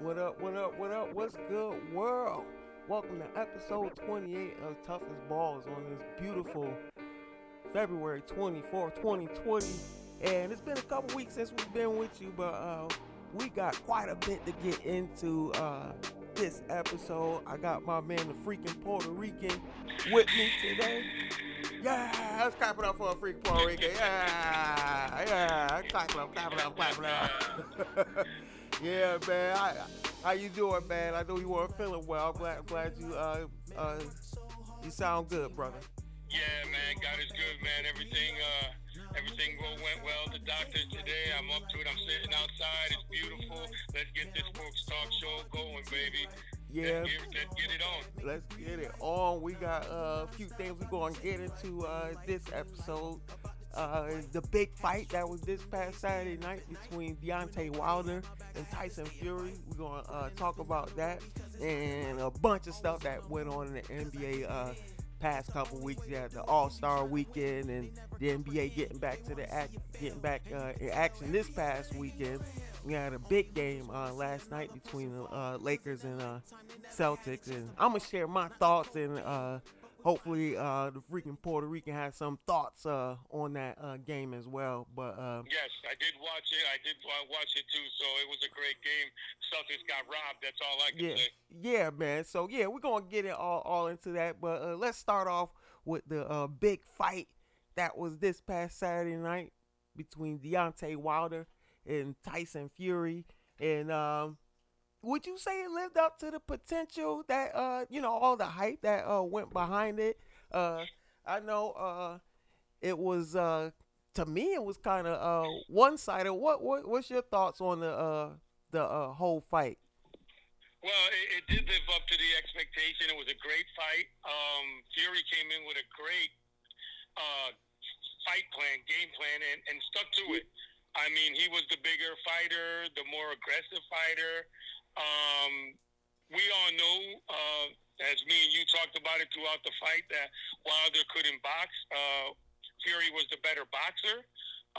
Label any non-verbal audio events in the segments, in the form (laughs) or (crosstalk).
What up, what up, what up? What's good, world? Welcome to episode 28 of Toughest Balls on this beautiful February 24, 2020. And it's been a couple weeks since we've been with you, but uh, we got quite a bit to get into uh, this episode. I got my man, the freaking Puerto Rican, with me today. Yeah, let's clap it up for a freak Puerto Rican. Yeah, yeah, clap it up, clap it up, clap it up. (laughs) yeah, man. I, how you doing, man? I know you weren't feeling well. I'm glad, glad you uh, uh, you sound good, brother. Yeah, man. God is good, man. Everything, uh, everything went well. The doctor today, I'm up to it. I'm sitting outside. It's beautiful. Let's get this Sports Talk show going, baby. Yeah. Let's get, let's get it on. Let's get it on. We got uh, a few things we're going to get into uh, this episode. Uh, the big fight that was this past Saturday night between Deontay Wilder and Tyson Fury. We're going to uh, talk about that and a bunch of stuff that went on in the NBA uh, past couple weeks. Yeah, the All Star Weekend and the NBA getting back to the act, getting back uh, in action this past weekend. We had a big game uh, last night between the uh, Lakers and uh, Celtics, and I'm gonna share my thoughts and uh, hopefully uh, the freaking Puerto Rican has some thoughts uh, on that uh, game as well. But uh, Yes, I did watch it. I did watch it too. So it was a great game. Celtics got robbed. That's all I can yeah, say. yeah, man. So yeah, we're gonna get it all all into that. But uh, let's start off with the uh, big fight that was this past Saturday night between Deontay Wilder and Tyson Fury. And um, would you say it lived up to the potential that uh, you know all the hype that uh, went behind it? Uh, I know uh, it was uh, to me it was kind of uh, one sided. What, what what's your thoughts on the uh, the uh, whole fight? Well, it, it did live up to the expectation. It was a great fight. Um, Fury came in with a great uh, fight plan, game plan, and, and stuck to it. I mean, he was the bigger fighter, the more aggressive fighter. Um, we all know, uh, as me and you talked about it throughout the fight, that Wilder couldn't box. Uh, Fury was the better boxer.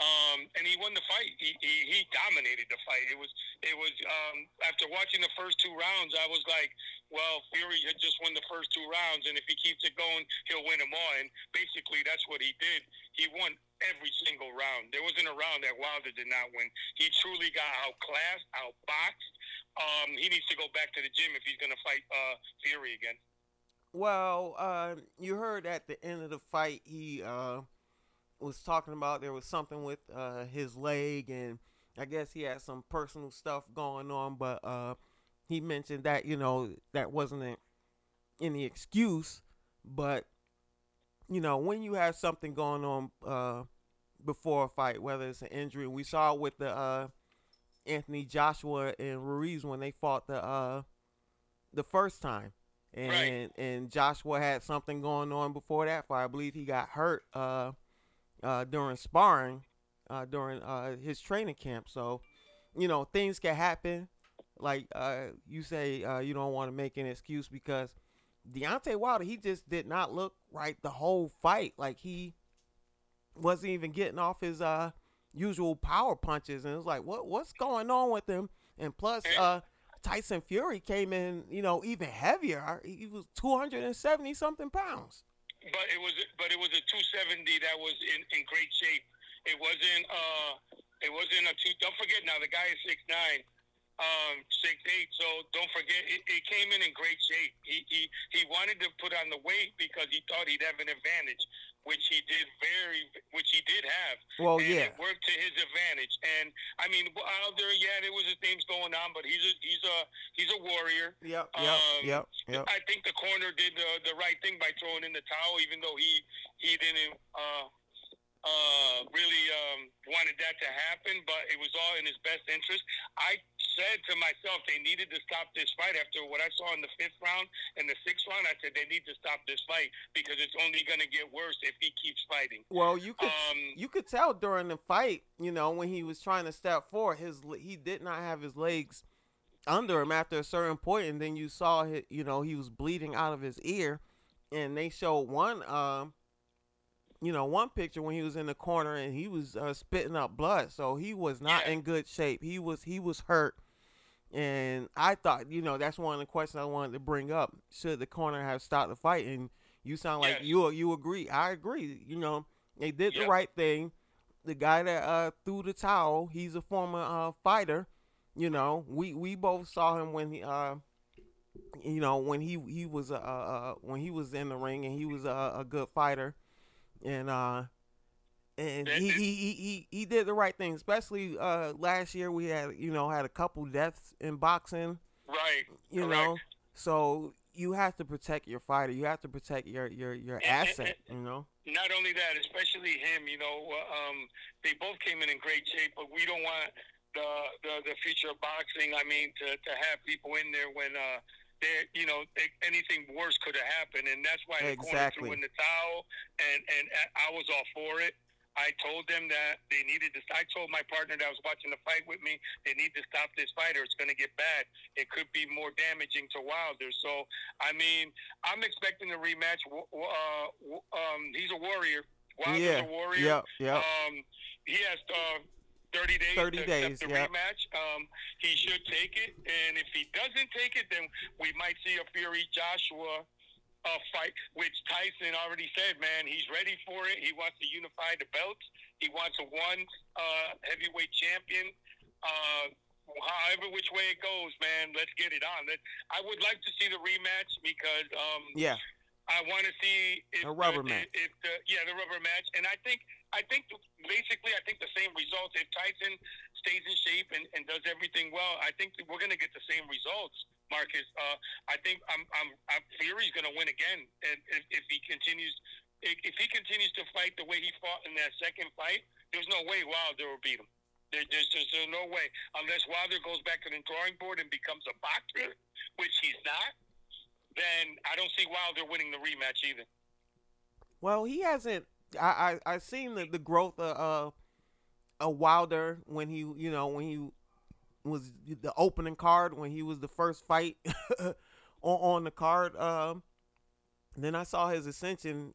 Um, and he won the fight. He, he he dominated the fight. It was it was um, after watching the first two rounds, I was like, well, Fury had just won the first two rounds, and if he keeps it going, he'll win them all. And basically, that's what he did. He won every single round. There wasn't a round that Wilder did not win. He truly got outclassed, outboxed. Um, he needs to go back to the gym if he's going to fight uh, Fury again. Well, uh, you heard at the end of the fight, he uh, was talking about there was something with uh, his leg, and I guess he had some personal stuff going on. But uh, he mentioned that you know that wasn't any excuse, but you know when you have something going on uh, before a fight, whether it's an injury, we saw it with the uh, Anthony Joshua and Ruiz when they fought the uh, the first time and and Joshua had something going on before that fight. I believe he got hurt uh, uh, during sparring uh, during uh, his training camp. So, you know, things can happen. Like uh, you say, uh, you don't want to make an excuse because Deontay Wilder, he just did not look right the whole fight. Like he wasn't even getting off his uh, usual power punches, and it was like, what what's going on with him? And plus, uh, Tyson Fury came in, you know, even heavier. He was 270 something pounds. But it was but it was a 270 that was in, in great shape. It wasn't uh it wasn't a two. Don't forget now the guy is six nine, um six eight. So don't forget it, it came in in great shape. He he he wanted to put on the weight because he thought he'd have an advantage, which he did very which he did have. Well, and yeah. it worked to his advantage. And I mean out there, yeah, there was things going on, but he's a he's a he's a warrior. Yep, yep, Um, yep, yep. I think the corner did the, the right thing by throwing in the towel, even though he he didn't uh, uh, really um, wanted that to happen. But it was all in his best interest. I said to myself they needed to stop this fight after what I saw in the fifth round and the sixth round. I said they need to stop this fight because it's only going to get worse if he keeps fighting. Well, you could Um, you could tell during the fight, you know, when he was trying to step forward, his he did not have his legs under him after a certain point, and then you saw his, you know, he was bleeding out of his ear, and they showed one, um, you know, one picture when he was in the corner and he was uh, spitting up blood, so he was not in good shape. He was he was hurt, And I thought, you know, that's one of the questions I wanted to bring up. Should the corner have stopped the fight? And you sound like Yes. you you agree. I agree. You know, they did the right thing. The guy that uh, threw the towel, he's a former uh, fighter. You know, we we both saw him when he uh, you know, when he he was uh, uh when he was in the ring and he was a, a good fighter, and uh, and he, he he he did the right thing. Especially uh last year, we had you know had a couple deaths in boxing. Right. You correct. know, so you have to protect your fighter. You have to protect your your your And- and- asset. You know. not only that, especially him, you know, um, they both came in in great shape, but we don't want the the, the future of boxing. I mean, to, to have people in there when uh, you know, anything worse could have happened, and that's why the corner Exactly. threw in the towel, and and I was all for it. I told them that they needed to. I told my partner that was watching the fight with me, they need to stop this fight, or it's going to get bad. It could be more damaging to Wilder. So, I mean, I'm expecting a rematch. Uh, um, he's a warrior. Wilder's yeah. a warrior. Yep. Yep. Um, he has uh, 30 days 30 to days, accept the yep. rematch. Um, he should take it, and if he doesn't take it, then we might see a Fury Joshua uh, fight, which Tyson already said, man, he's ready for it. He wants to unify the belts. He wants a one uh, heavyweight champion. Uh, however, which way it goes, man, let's get it on. Let, I would like to see the rematch because um, yeah. I want to see if A rubber the, match. If, the, yeah, the rubber match, and I think I think basically I think the same results. If Tyson stays in shape and, and does everything well, I think we're going to get the same results. Marcus, uh, I think I'm, I'm, I'm Fury's going to win again, and if, if he continues. If if he continues to fight the way he fought in that second fight, there's no way Wilder will beat him. There, there's, there's, there's no way unless Wilder goes back to the drawing board and becomes a boxer, which he's not then I don't see Wilder winning the rematch either. Well, he hasn't. I I I seen the, the growth of uh, a Wilder when he you know when he was the opening card when he was the first fight (laughs) on on the card. Um, then I saw his ascension,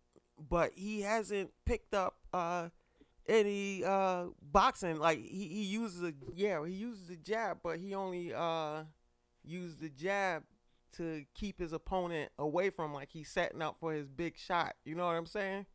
but he hasn't picked up uh any uh boxing like he, he uses a yeah he uses the jab, but he only uh used the jab to keep his opponent away from like he's setting up for his big shot. You know what I'm saying?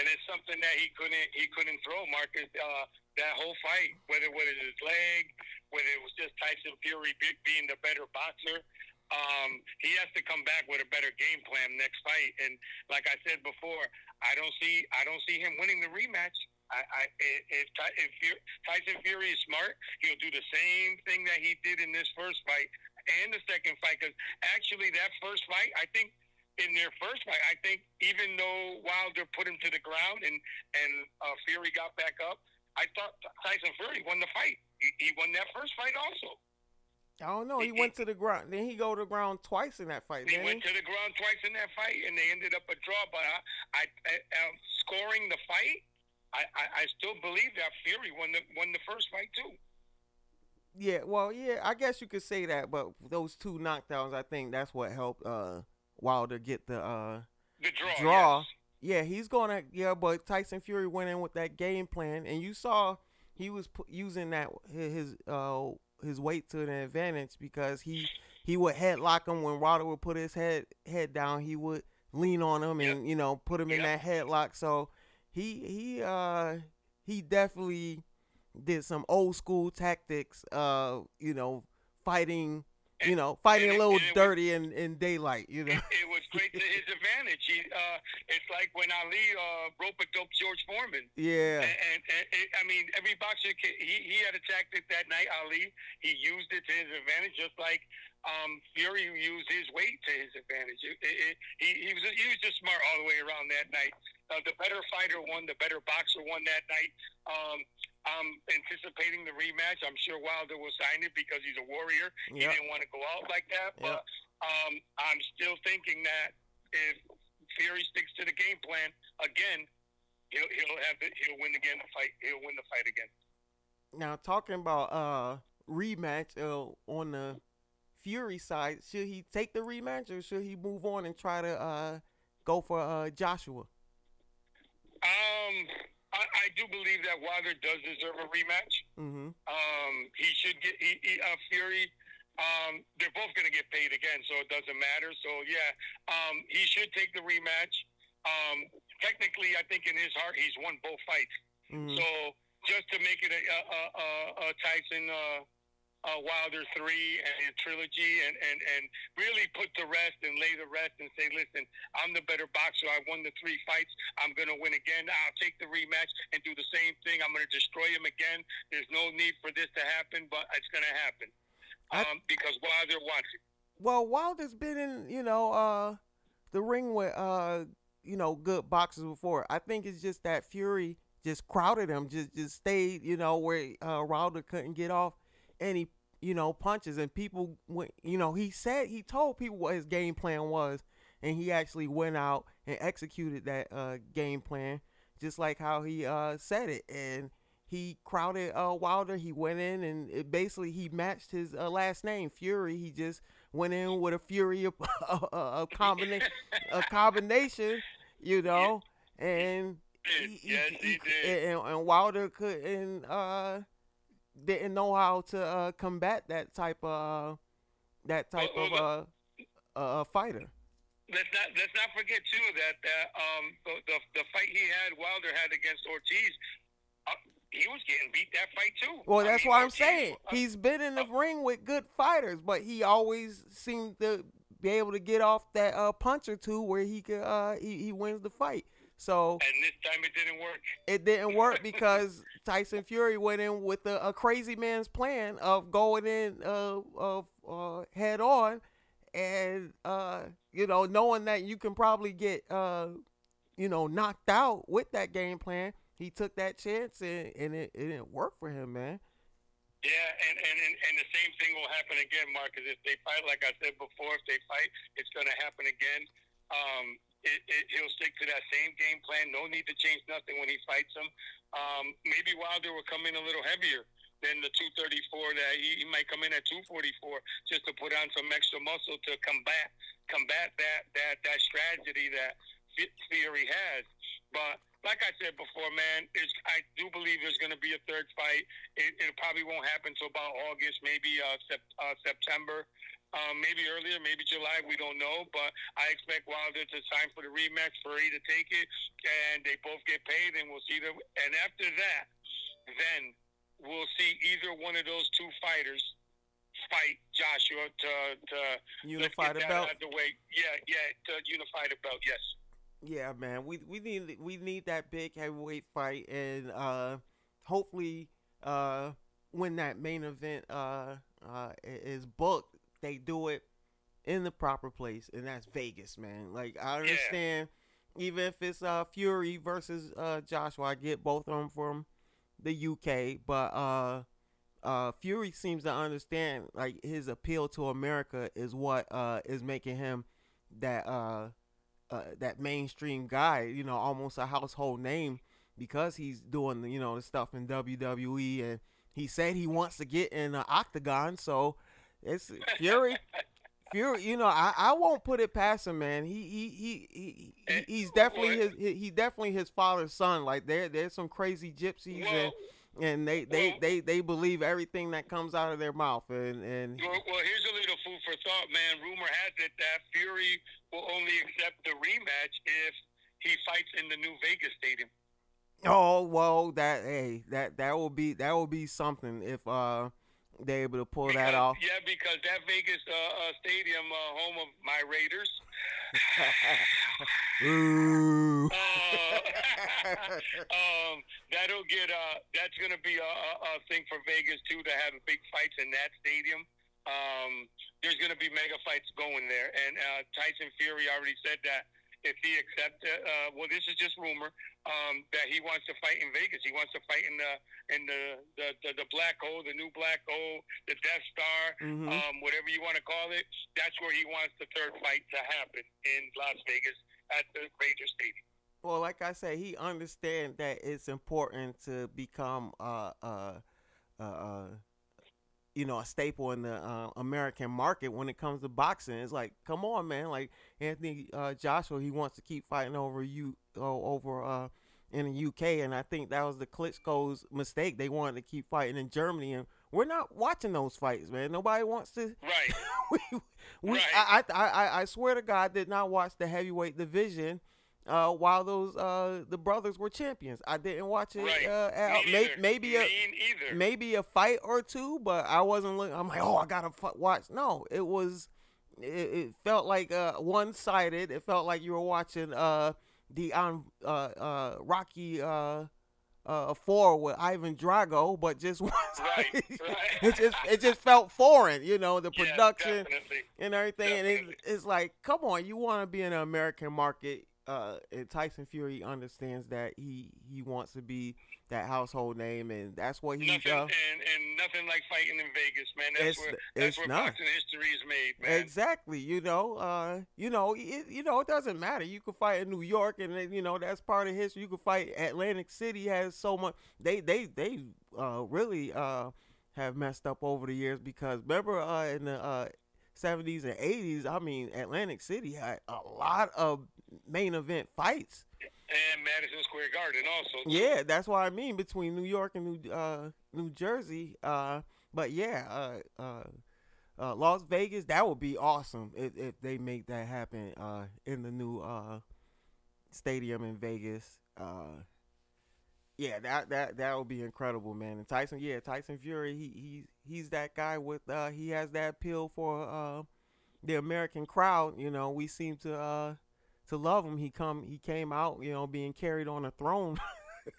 And it's something that he couldn't he couldn't throw Marcus uh, that whole fight, whether whether it was his leg, whether it was just Tyson Fury be, being the better boxer. Um, he has to come back with a better game plan next fight. And like I said before, I don't see I don't see him winning the rematch. I, I if, if Tyson Fury is smart, he'll do the same thing that he did in this first fight and the second fight. Because actually, that first fight, I think in their first fight, I think even though Wilder put him to the ground and and uh, Fury got back up, I thought Tyson Fury won the fight. He, he won that first fight also. I don't know. He He- went to the ground. Then he go to the ground twice in that fight. He went he? to the ground twice in that fight, and they ended up a draw. But I, I, I um, scoring the fight, I, I, I still believe that Fury won the won the first fight too. Yeah. Well, yeah. I guess you could say that. But those two knockdowns, I think that's what helped uh Wilder get the uh The draw. Draw. yes. yeah. He's gonna yeah. But Tyson Fury went in with that game plan, and you saw he was pu- using that his uh his weight to an advantage because he he would headlock him when Wilder would put his head head down. He would lean on him Yep. and you know put him in that headlock. So he he uh he definitely did some old school tactics. Uh, you know, fighting. You know, fighting a it- little it was- dirty in, in daylight. You know. It, it was great to his advantage. He, uh, it's like when Ali uh, rope a dope George Foreman. Yeah. And, and, and it, I mean, every boxer he he had a tactic that night. Ali he used it to his advantage, just like um, Fury used his weight to his advantage. It, it, it, he he was he was just smart all the way around that night. Uh, the better fighter won. The better boxer won that night. Um, I'm anticipating the rematch. I'm sure Wilder will sign it because he's a warrior. He didn't want to go out like that. Yep. But um, I'm still thinking that if Fury sticks to the game plan again, he'll he'll have it. He'll win again. The fight. He'll win the fight again. Now talking about uh rematch uh, on the Fury side, should he take the rematch or should he move on and try to uh go for uh Joshua? Um, I, I do believe that Wilder does deserve a rematch. Mm-hmm. Um, he should get he, he, uh, Fury. Um, they're both going to get paid again, so it doesn't matter. So yeah, um, he should take the rematch. Um, technically, I think in his heart, he's won both fights. Mhm. So just to make it a, a, a, a- a Tyson uh, uh, Wilder three and a trilogy, and, and, and really put the rest and lay the rest and say, listen, I'm the better boxer. I won the three fights. I'm going to win again. I'll take the rematch and do the same thing. I'm going to destroy him again. There's no need for this to happen, but it's going to happen I- um, because Wilder wants it. Well, Wilder's been in, you know, uh, the ring with, uh, you know, good boxers before. I think it's just that Fury just crowded him, just just stayed, you know, where uh, Wilder couldn't get off any, you know, punches, and people went, you know, he said he told people what his game plan was, and he actually went out and executed that uh, game plan, just like how he uh, said it, and he crowded uh, Wilder. He went in and it basically he matched his uh, last name Fury. He just went in with a Fury of, (laughs) a, a combination a combination, you know, and Did. Yes, he did. and, and Wilder couldn't uh didn't know how to uh combat that type of uh, that type Well, of well, uh, uh fighter. let's not let's not forget too that that um the the, fight he had Wilder had against Ortiz, uh, he was getting beat that fight too. Well, I that's mean, what I'm Ortiz, saying. uh, He's been in the ring with good fighters, but he always seemed to be able to get off that uh, punch or two where he could uh, he, he wins the fight. So and this time it didn't work. it didn't work because (laughs) Tyson Fury went in with a, a crazy man's plan of going in uh, of uh, head on, and uh, you know knowing that you can probably get uh, you know knocked out with that game plan. He took that chance and, and it, it didn't work for him, man. Yeah, and, and, and, and the same thing will happen again, Marcus. If they fight, like I said before, if they fight, it's going to happen again. Um, it, he'll stick to that same game plan. No need to change nothing when he fights him. Um, maybe Wilder will come in a little heavier than the 234 that he, he might come in at 244 just to put on some extra muscle to combat combat that that that strategy that Fury has. But like I said before, man, I do believe there's going to be a third fight. It, it probably won't happen until about August, maybe uh, sep- uh, September, um, maybe earlier, maybe July. We don't know, but I expect Wilder to sign for the rematch, for Fury to take it, and they both get paid, and we'll see them. And after that, then we'll see either one of those two fighters fight Joshua to to Unify the belt. the way. Yeah, yeah, to unify the belt. Yes. Yeah, man. We we need we need that big heavyweight fight and uh hopefully uh when that main event uh uh is booked, they do it in the proper place and that's Vegas, man. Like I understand even if it's uh Fury versus uh Joshua, I get both of them from the UK, but uh uh Fury seems to understand like his appeal to America is what uh is making him that uh uh, that mainstream guy, you know, almost a household name because he's doing you know the stuff in WWE and he said he wants to get in the octagon, so it's Fury. Fury, you know, I, I won't put it past him, man. He he he, he, he he's definitely his he, he's definitely his father's son. Like there there's some crazy gypsies Well, and and they they, well- they they believe everything that comes out of their mouth and and Well, well, here's a little food for thought, man. Rumor has it that Fury will only accept the rematch if he fights in the new Vegas stadium. Oh well, that hey, that that will be that will be something if uh they're able to pull that off. Yeah, because that Vegas uh, uh, stadium, uh, home of my Raiders, (laughs) Ooh. (laughs) uh, (laughs) um, that'll get uh, that's going to be a, a, a thing for Vegas too to have big fights in that stadium. Um, there's going to be mega fights going there, and uh, Tyson Fury already said that if he accepts, it, uh, well, this is just rumor um, that he wants to fight in Vegas. He wants to fight in the in the the, the, the black hole, the new black hole, the Death Star, Mhm. um, whatever you want to call it. That's where he wants the third fight to happen in Las Vegas at the Raiders Stadium. Well, like I said, he understands that it's important to become uh uh uh, uh you know a staple in the uh, American market when it comes to boxing. It's like, come on, man! Like Anthony uh, Joshua, he wants to keep fighting over you uh, over uh in the UK, and I think that was the Klitschko's mistake. They wanted to keep fighting in Germany, and we're not watching those fights, man. Nobody wants to. (laughs) Right. we, we, Right. I, I, I, I swear to God, did not watch the heavyweight division. Uh, while those uh the brothers were champions, I didn't watch it. Right. Uh, at, Me may, neither. maybe a maybe a fight or two, but I wasn't looking. I'm like, oh, I gotta fu- watch. No, it was. It, it felt like uh one sided. It felt like you were watching uh the um uh uh Rocky uh uh four with Ivan Drago, but just (laughs) Right, right. it just it just felt foreign, you know, the production definitely. and everything. And it's, it's like, come on, you want to be in the American market. Uh, and Tyson Fury understands that he he wants to be that household name, and that's what he's. Nothing Uh, and, and nothing like fighting in Vegas, man. That's It's- where that's where not. boxing history is made, man. Exactly, you know, uh, you know, it, you know, it doesn't matter. You could fight in New York, and you know that's part of history. You could fight Atlantic City has so much. They they they uh, really uh, have messed up over the years because remember uh, in the uh, 70s and 80s, I mean, Atlantic City had a lot of main event fights. And Madison Square Garden also. too. Yeah, that's what I mean between New York and New uh, New Jersey. Uh, but yeah, uh, uh, uh, Las Vegas, that would be awesome if, if they make that happen uh, in the new uh, stadium in Vegas. Uh, yeah, that that that would be incredible, man. And Tyson, yeah, Tyson Fury, he he he's that guy with uh, he has that appeal for uh, the American crowd. You know, we seem to uh, to love him. He come he came out, you know, being carried on a throne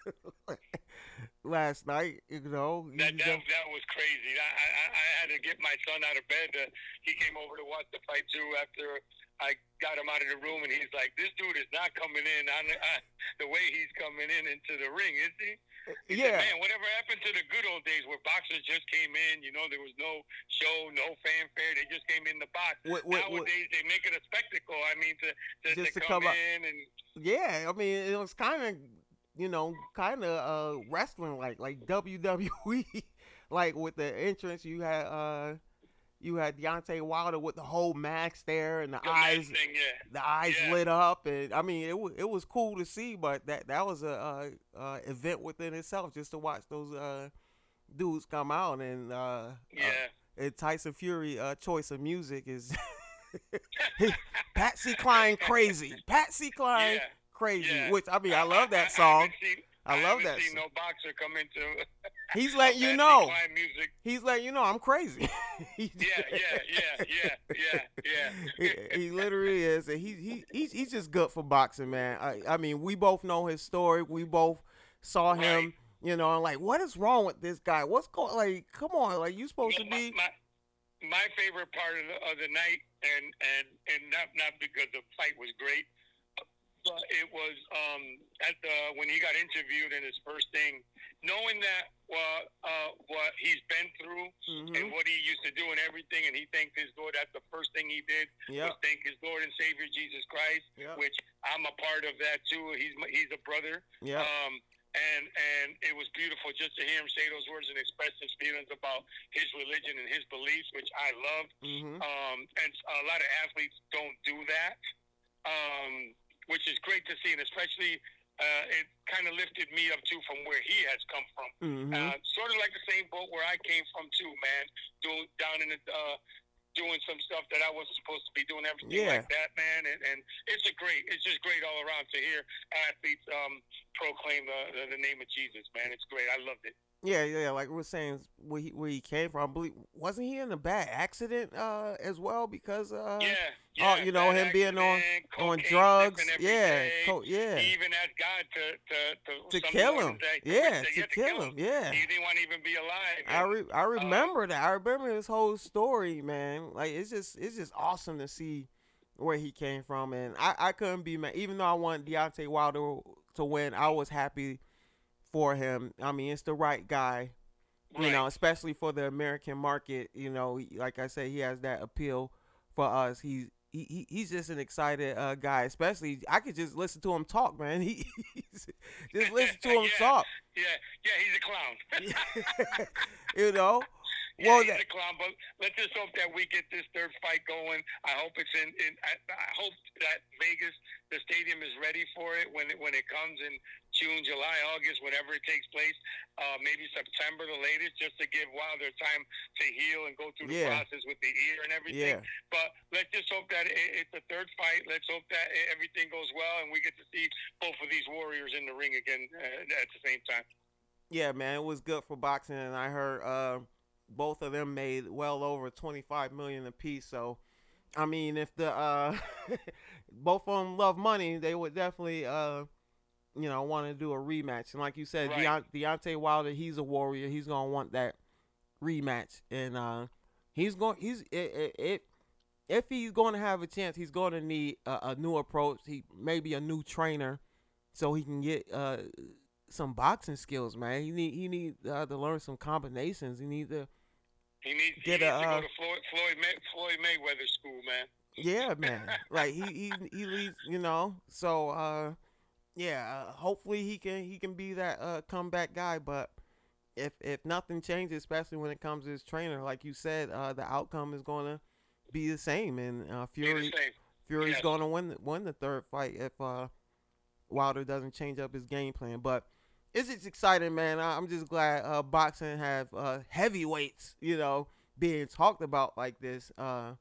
(laughs) last night. You know, That, that, that was crazy. I, I, I had to get my son out of bed. Uh, he came over to watch the fight too after I got him out of the room, and he's like, "This dude is not coming in on the, uh, the way he's coming in into the ring, is he?" He yeah, said, Man, whatever happened to the good old days where boxers just came in? You know, there was no show, no fanfare. They just came in the box. What- what- what- Nowadays, they make it a spectacle. I mean, to to, Just to to come come in and yeah. I mean, it was kind of, you know, kind of uh, wrestling like like WWE, (laughs) like with the entrance you had. uh you had Deontay Wilder with the whole mask there and the the eyes thing, yeah. the eyes Yeah. lit up and I mean it was it was cool to see but that that was a uh, uh, event within itself just to watch those uh, dudes come out and uh, Yeah. uh, and Tyson Fury uh, choice of music is (laughs) Patsy Cline crazy Patsy Cline Yeah. crazy which I mean I love that song haven't seen, I love that Seen no boxer come into (laughs) he's (laughs) letting you know music. he's letting you know I'm crazy (laughs) Yeah, yeah, yeah, yeah, yeah, he, yeah. he literally is, and he he he's, he's just good for boxing, man. I I mean, we both know his story. We both saw him, you know, like, what is wrong with this guy? What's going? Like, come on, like you supposed to be. my, my favorite part of the, of the night, and and and not not because the fight was great, but it was um at the when he got interviewed and his first thing, knowing that uh, uh what he's been through Mhm. and what he used to do and everything, and he thanked his Lord. That's the first thing he did Yep. was thank his Lord and Savior Jesus Christ, Yep. which I'm a part of that too. He's my, he's a brother. Yep. Um, and and it was beautiful just to hear him say those words and express his feelings about his religion and his beliefs, which I loved. Mhm. Um, and a lot of athletes don't do that, um, which is great to see, and especially uh, it kind of lifted me up too from where he has come from. Mhm. Uh, sort of like the same boat where I came from too, man. Doing down in the uh, doing some stuff that I wasn't supposed to be doing, everything Yeah. like that, man. And, and it's a great, it's just great all around to hear athletes um, proclaim the, the the name of Jesus, man. It's great. I loved it. Yeah, yeah, like we were saying, where he where he came from. I believe wasn't he in a bad accident uh, as well? Because uh, yeah, oh, yeah. you know, him being on- on drugs, yeah, co- yeah, He even asked God to to to, to kill him, that- yeah, yeah, to kill him, yeah. He didn't want to even be alive. I re- I remember that. I remember his whole story, man. Like it's just it's just awesome to see where he came from, and I, I couldn't be mad. Even though I want Deontay Wilder to win, I was happy for him. I mean, it's the right guy, you Right. know, especially for the American market. You know, like I said, he has that appeal for us. He's he, he he's just an excited uh, guy. Especially, I could just listen to him talk, man. (laughs) He he's, just (laughs) listen to him Yeah. talk. yeah, yeah, he's a clown. (laughs) you know. Yeah, Well, he's that- a clown, but let's just hope that we get this third fight going. I hope it's in. in I, I hope that Vegas, the stadium is ready for it when it when it comes, and June, July, August, whenever it takes place. Uh, maybe September, the latest, just to give Wilder time to heal and go through the Yeah. process with the ear and everything. Yeah. But let's just hope that it, it's the third fight. Let's hope that everything goes well and we get to see both of these warriors in the ring again uh, at the same time. Yeah, man, it was good for boxing, and I heard uh, both of them made well over twenty five million apiece. So, I mean, if the uh, (laughs) both of them love money, they would definitely, uh, you know, want to do a rematch. And like you said, Right. Deont- Deontay Wilder, he's a warrior. He's gonna want that rematch, and uh, he's going. He's it, it, if he's going to have a chance, he's going to need a, a new approach. He maybe a new trainer, so he can get uh some boxing skills, man. He need he need uh, to learn some combinations. He need to He needs, he Get needs a, to uh, go to Floyd, Floyd, May, Floyd Mayweather school, man. yeah, (laughs) man. like he he he leads, you know. So uh yeah, uh, hopefully he can he can be that uh comeback guy, but if if nothing changes, especially when it comes to his trainer, like you said, uh the outcome is going to be the same and uh Fury. Fury's Yes. going to win the, win the third fight if uh, Wilder doesn't change up his game plan. But it's just exciting, man. I'm just glad uh, boxing have uh, heavyweights, you know, being talked about like this uh,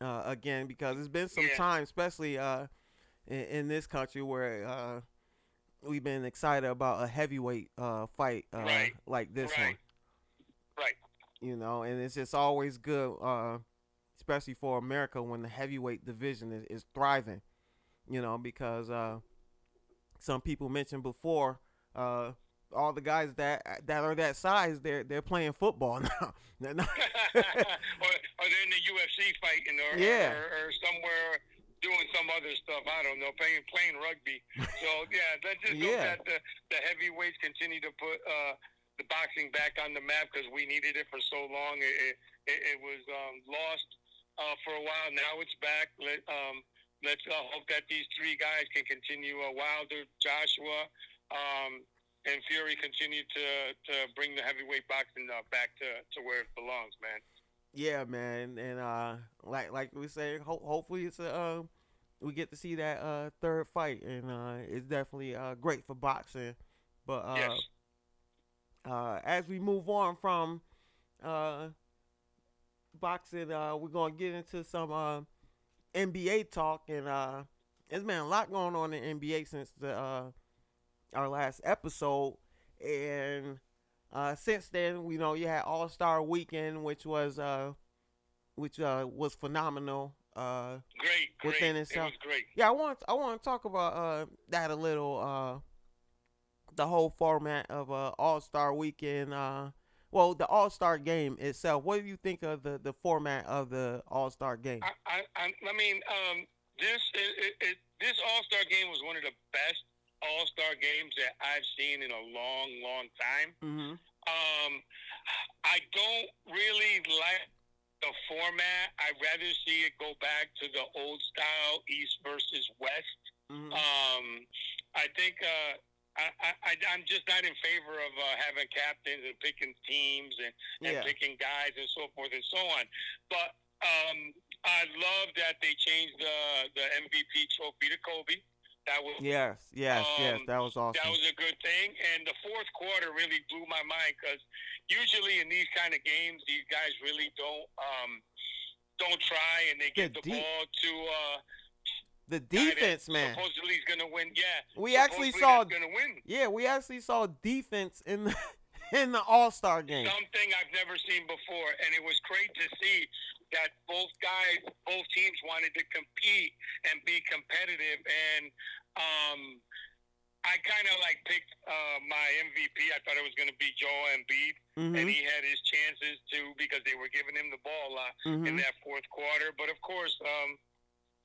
uh, again because it's been some Yeah. time, especially uh, in, in this country where uh, we've been excited about a heavyweight uh, fight uh, Right. like this right. one Right. you know, and it's just always good, uh, especially for America when the heavyweight division is, is thriving, you know, because uh, some people mentioned before, uh, all the guys that that are that size, they're they're playing football (laughs) now. (laughs) Or, or they're in the UFC fighting, or, Yeah. or, or somewhere doing some other stuff. I don't know, playing playing rugby. (laughs) So yeah, let's just hope that the, the heavyweights continue to put uh, the boxing back on the map because we needed it for so long. It it, it was um, lost uh, for a while. Now it's back. Let um, let's uh, hope that these three guys can continue. Uh, Wilder, Joshua. Um, and Fury continue to, to bring the heavyweight boxing uh, back to, to where it belongs, man. Yeah, man, and uh, like like we say, ho- hopefully it's a uh, we get to see that uh, third fight, and uh, it's definitely uh, great for boxing. But uh, yes. uh, as we move on from uh, boxing, uh, we're gonna get into some uh, NBA talk, and uh, there's been a lot going on in NBA since the uh, our last episode, and uh, since then, you know you had All Star Weekend, which was uh, which uh, was phenomenal. Uh, Great, great. within It itself. was great. yeah, I want I want to talk about uh that a little uh the whole format of uh All Star Weekend uh well the All Star Game itself. What do you think of the the format of the All Star Game? I, I, I, mean, um, this it, it, it, this All Star game was one of the best All Star games that I've seen in a long, long time. Mm-hmm. Um, I don't really like the format. I'd rather see it go back to the old style, East versus West. hmm Um, I think uh, I, I, I'm just not in favor of uh, having captains and picking teams and, and Yeah. picking guys and so forth and so on. But um, I love that they changed the the MVP trophy to Kobe. That was Yes, yes, yes. Um, That was awesome. that was a good thing. And the fourth quarter really blew my mind because usually in these kind of games, these guys really don't um, don't try and they get the deep. ball to uh, the defense, man. Supposedly he's gonna win. Yeah, We actually saw that's gonna win. yeah, we actually saw defense in the (laughs) in the All Star Game. Something I've never seen before, and it was great to see that both guys, both teams wanted to compete and be competitive. And um, I kind of like picked uh, my MVP. I thought it was going to be Joel Embiid, and Mm-hmm. he had his chances too because they were giving him the ball a lot in hmm that fourth quarter. But of course, um,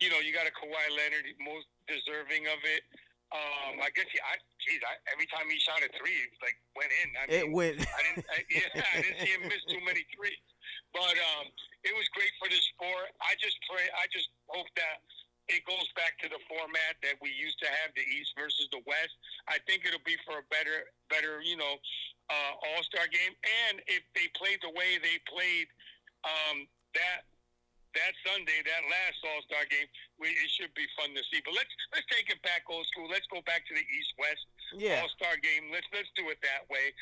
you know, you got a Kawhi Leonard, most deserving of it. Um, I guess he, I, geez, I, every time he shot a three, it like went in. I It went. I didn't, I, yeah, (laughs) I didn't see him miss too many threes. But um, it was great for the sport. I just pray, I just hope that it goes back to the format that we used to have, the East versus the West. I think it'll be for a better, better, you know, uh, All Star game. And if they played the way they played um, that that Sunday, that last All Star game, we, it should be fun to see. But let's let's take it back old school. Let's go back to the East West Yeah. All Star game. Let's let's do it that way.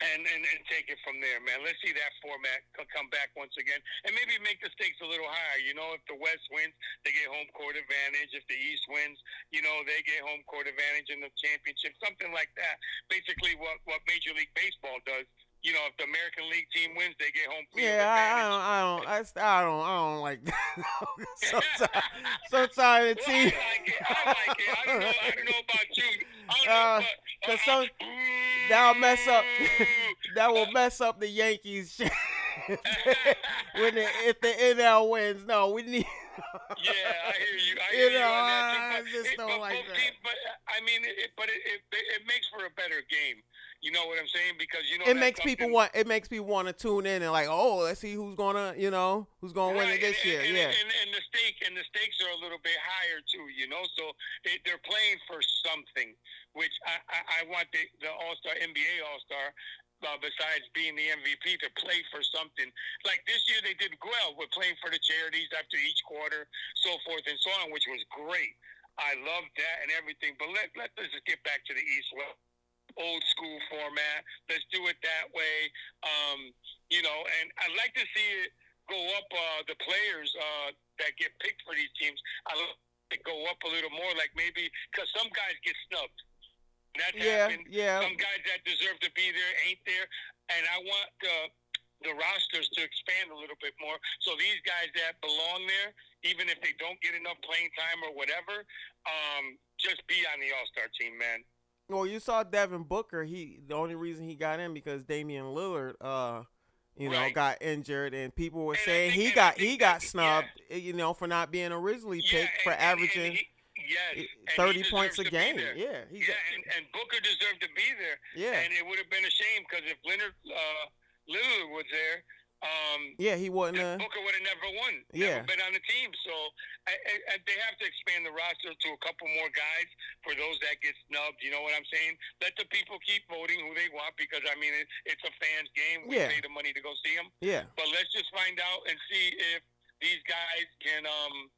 And, and, and take it from there, man. Let's see that format come back once again, and maybe make the stakes a little higher. You know, if the West wins, they get home court advantage. If the East wins, you know, they get home court advantage in the championship, something like that. Basically, what what Major League Baseball does. You know, if the American League team wins, they get home field Yeah, I, I don't, I don't, I, I don't, I don't like that. (laughs) (laughs) sometimes, sometimes the Well, team, I like it. I like it. I don't know. I don't know about you. I don't Uh, know, but, uh, some- uh, that'll mess up. Mm. (laughs) that will mess up the Yankees. (laughs) when the, if the NL wins, no, we need. (laughs) yeah, I hear you. I You hear you, know, on that I too. But, just it, don't but like that. teams, but I mean, it, but it, it it makes for a better game. You know what I'm saying? Because you know it makes people something- want. It makes people want to tune in and like, oh, let's see who's gonna, you know, who's gonna win it this and, year. and, Yeah, and, and the stake and the stakes are a little bit higher too, you know. So they, they're playing for something, which I, I, I want the, the All Star NBA All Star. Uh, besides being the MVP, to play for something. Like this year, they did well with playing for the charities after each quarter, so forth and so on, which was great. I loved that and everything. But let let us just get back to the East old school format. Let's do it that way. Um, you know, and I'd like to see it go up. Uh, the players uh, that get picked for these teams, I like to go up a little more. Like maybe because some guys get snubbed. That's yeah, happened. yeah. Some guys that deserve to be there ain't there, and I want the the rosters to expand a little bit more. So these guys that belong there, even if they don't get enough playing time or whatever, um, just be on the All Star team, man. Well, you saw Devin Booker. He the only reason he got in because Damian Lillard, uh, you know, got injured, and people were And saying he got he got snubbed, eh, you know, for not being originally picked for and- and- and averaging he- yes, eh, and thirty points a deserves to be game. Yeah, he's Yeah, and, and Booker deserved to be there. yeah, And it would have been a shame because if Leonard uh, Lillard was there, um, yeah. He wasn't. Uh, Booker would have never won. Yeah. Never been on the team. So I, I, I, they have to expand the roster to a couple more guys for those that get snubbed. You know what I'm saying? Let the people keep voting who they want because, I mean, it, it's a fans' game. We Yeah. pay the money to go see them. yeah, But let's just find out and see if these guys can um,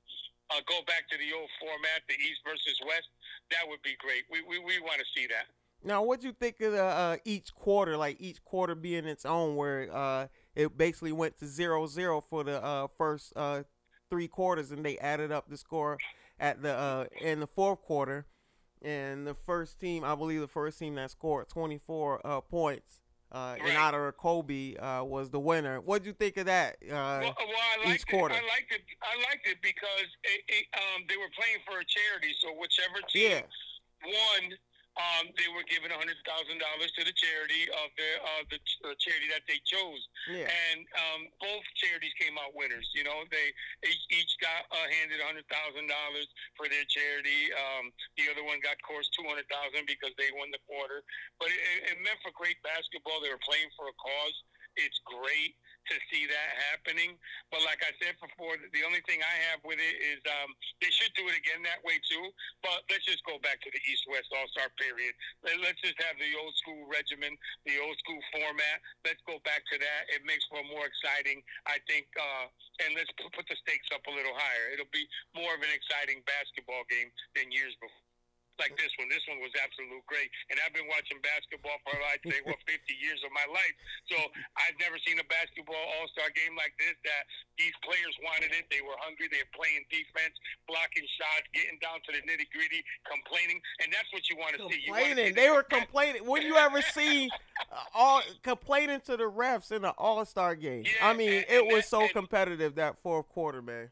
uh, go back to the old format, the East versus West. That would be great. We, we, we want to see that. Now, what do you think of the, uh, each quarter, like each quarter being its own, where uh, it basically went to zero zero for the uh, first uh, three quarters, and they added up the score at the uh, in the fourth quarter, and the first team, I believe, the first team that scored twenty four uh, points. Uh, Right. in honor of Kobe uh, was the winner. What do you think of that? Uh, well, well, I liked each quarter. it. I liked it. I liked it because it, it, um, they were playing for a charity. So whichever team yeah, won, um, they were giving a hundred thousand dollars to the charity of the uh, the ch- uh, charity that they chose. yeah, And um, both charities came out winners. You know, they each, each got uh, handed a hundred thousand dollars for their charity. Um, the other one got, of course, two hundred thousand because they won the quarter. But it, it meant for great basketball. They were playing for a cause. It's great to see that happening. But like I said before, the only thing I have with it is um, they should do it again that way too. But let's just go back to the East West All Star period. Let- Let's just have the old school regimen, the old school format. Let's go back to that. It makes for more exciting, I think. Uh, and let's put the stakes up a little higher. It'll be more of an exciting basketball game than years before. Like this one. This one was absolute great. And I've been watching basketball for, I'd say, what, (laughs) 50 years of my life. So I've never seen a basketball all star game like this that these players wanted it. They were hungry. They were playing defense, blocking shots, getting down to the nitty gritty, complaining. And that's what you want to see. Complaining. They were complaining. When you ever see (laughs) uh, all complaining to the refs in the All Star game? Yeah, I mean, and- it and was that- so competitive that fourth quarter, man.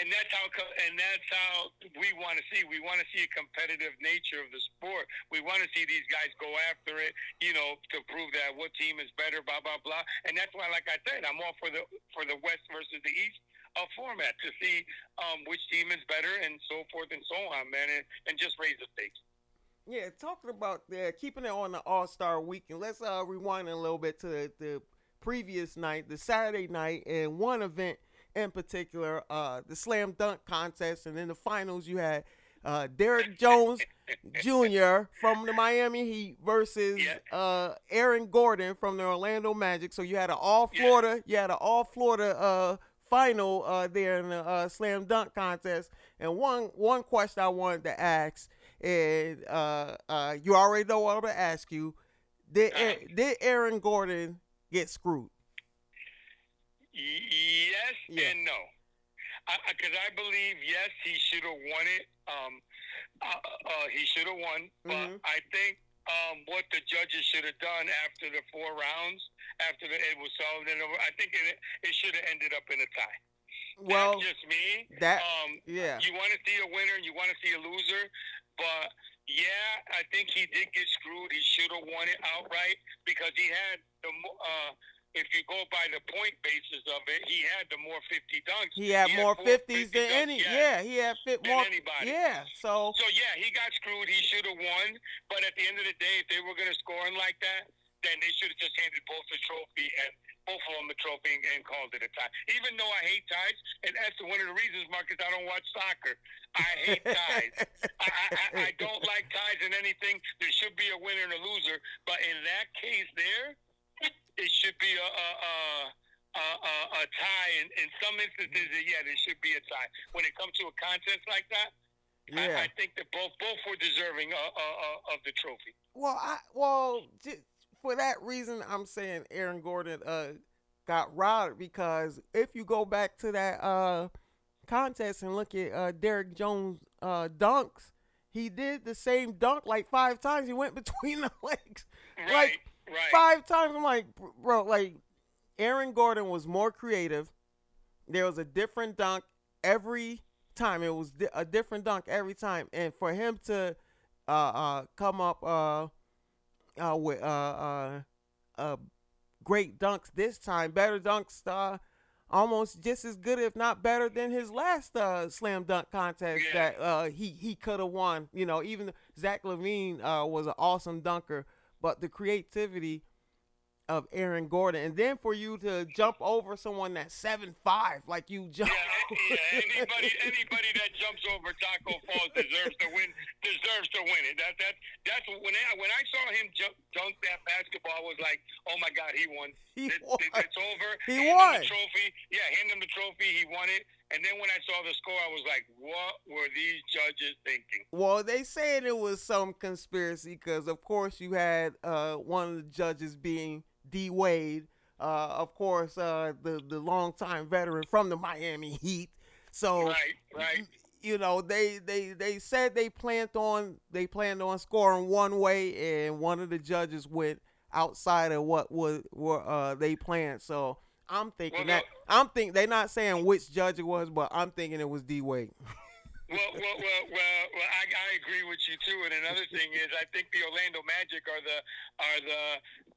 And that's how and that's how we want to see. We want to see a competitive nature of the sport. We want to see these guys go after it, you know, to prove that what team is better, blah blah blah. And that's why, like I said, I'm all for the for the West versus the East uh, format to see um, which team is better and so forth and so on, man, and, and just raise the stakes. Yeah, talking about uh, keeping it on the All Star weekend. Let's uh, rewind a little bit to the, the previous night, the Saturday night, and one event in particular, uh, the slam dunk contest, and in the finals you had uh, Derrick Jones (laughs) Jr. from the Miami Heat versus Yeah. uh, Aaron Gordon from the Orlando Magic. So you had an all Yeah. Florida, you had an all Florida uh, final uh, there in the uh, slam dunk contest. And one one question I wanted to ask, and uh, uh, you already know what I'm gonna ask you: Did did Aaron Gordon get screwed? Yes Yeah. and no. Because I, believe yes, he should have won it. Um, uh, uh, he should have won, but Mhm. I think um, what the judges should have done after the four rounds, after the, it was solved, and over, I think it, it should have ended up in a tie. Well, That's just me. that Um, yeah, you want to see a winner, and you want to see a loser, but yeah, I think he did get screwed. He should have won it outright because he had the. Uh, if you go by the point basis of it, he had the more fifty dunks. he had he had more fifties than any. yeah. He had fit Than more. anybody. Yeah, so So yeah, he got screwed. He should have won. But at the end of the day, if they were going to score him like that, then they should have just handed both the trophy and both of them the trophy and, and called it a tie. Even though I hate ties, and that's one of the reasons, Marcus, I don't watch soccer. I hate (laughs) ties. I, I, I don't like ties in anything. There should be a winner and a loser. But in that case, there, it should be a a, a, a, a, a tie. In, in some instances, yeah, there should be a tie. When it comes to a contest like that, yeah. I, I think that both both were deserving of, of, of the trophy. Well, I well for that reason, I'm saying Aaron Gordon uh got robbed because if you go back to that uh contest and look at uh Derrick Jones uh dunks, he did the same dunk like five times. He went between the (laughs) legs Right, Like, right. five times. I'm like, bro, like Aaron Gordon was more creative. There was a different dunk every time. It was di- a different dunk every time, and for him to uh, uh, come up uh, uh, with uh, uh, uh, great dunks this time, better dunks, uh, almost just as good, if not better, than his last uh, slam dunk contest Yeah. that uh, he he could have won. You know, even Zach LaVine uh, was an awesome dunker, but the creativity of Aaron Gordon, and then for you to jump over someone that's seven five, like you jump. Yeah, yeah. Anybody, anybody that jumps over Tacko Falls deserves to win. Deserves to win it. That that that's when I when I saw him jump dunk that basketball, I was like, oh my God, he won. He It- won. it- it's over. He hand won. The trophy. Yeah, hand him the trophy. He won it. And then when I saw the score, I was like, what were these judges thinking? Well, they said it was some conspiracy because, of course, you had uh, one of the judges being D Wade, uh, of course, uh, the the longtime veteran from the Miami Heat. So, Right, right. you know, they they they said they planned on they planned on scoring one way, and one of the judges went outside of what was what uh, they planned. So. I'm thinking Well, that I'm think they're not saying which judge it was, but I'm thinking it was D Wade. (laughs) Well, well, well, well, well I, I agree with you too. And another thing is, I think the Orlando Magic are the are the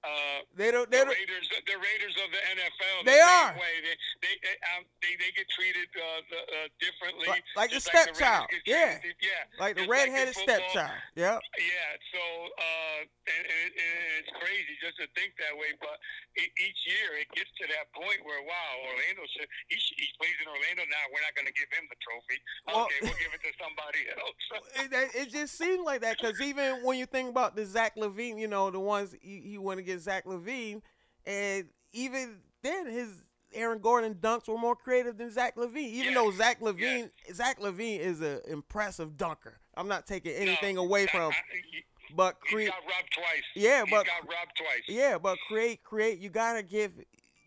uh, They don't. the They don't. Raiders, the Raiders of the NFL. the They are. Way. They they um, they they get treated uh, the, uh, differently. Like, like the just like the stepchild. Yeah. treated- yeah. Like the like redheaded football. stepchild. Yeah. Yeah. So uh, and, and, and it's crazy just to think that way. But each year it gets to that point where wow, Orlando should he, he plays in Orlando now. We're not going to give him the trophy. Well- okay, we'll give it to somebody else. (laughs) It, it- just seemed like that because even when you think about the Zach LaVine, you know, the ones he, he went against Zach LaVine, and even then his Aaron Gordon dunks were more creative than Zach LaVine. Even Yes, though Zach LaVine, Zach LaVine is an impressive dunker. I'm not taking anything No, away from, I- he- but He create. got robbed twice. Yeah, he but- got robbed twice. Yeah, but create, create. You gotta give.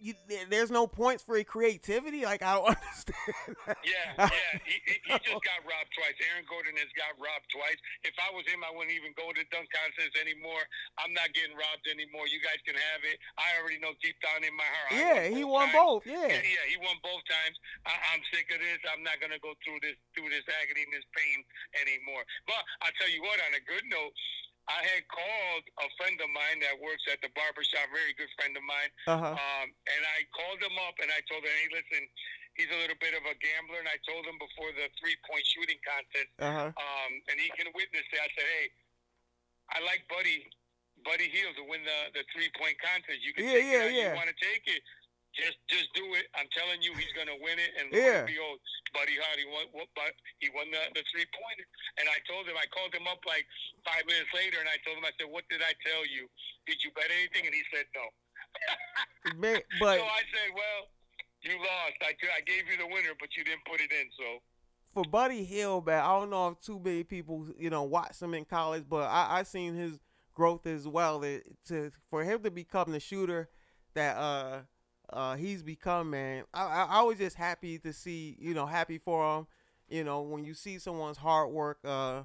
You, there's no points for creativity. Like I don't (laughs) understand. that. Yeah, yeah. He, he, he just got robbed twice. Aaron Gordon has got robbed twice. If I was him, I wouldn't even go to dunk contests anymore. I'm not getting robbed anymore. You guys can have it. I already know deep down in my heart. Yeah, he won times. both. Yeah. Yeah, yeah, he won both times. I, I'm sick of this. I'm not gonna go through this through this agony and this pain anymore. But I tell you what, on a good note, I had called a friend of mine that works at the barbershop, very good friend of mine. Uh huh. Um, and I called him up and I told him, hey, listen, he's a little bit of a gambler. And I told him before the three point shooting contest, Uh huh. um, and he can witness it. I said, hey, I like Buddy, Buddy Hield to win the, the three point contest. You can Yeah, take yeah, it. yeah. You want to take it? Just just do it. I'm telling you, he's gonna win it. And Yeah. behold, Buddy Hard, he won. But he won the, the three pointer. And I told him, I called him up like five minutes later, and I told him, I said, what did I tell you? Did you bet anything? And he said no. (laughs) Man, (laughs) but so I said, well, you lost. I, I gave you the winner, but you didn't put it in. So for Buddy Hield, man, I don't know if too many people you know watched him in college, but I I seen his growth as well. It, to for him to become the shooter that uh uh he's become, man, I, I I was just happy to see you know happy for him. You know when you see someone's hard work uh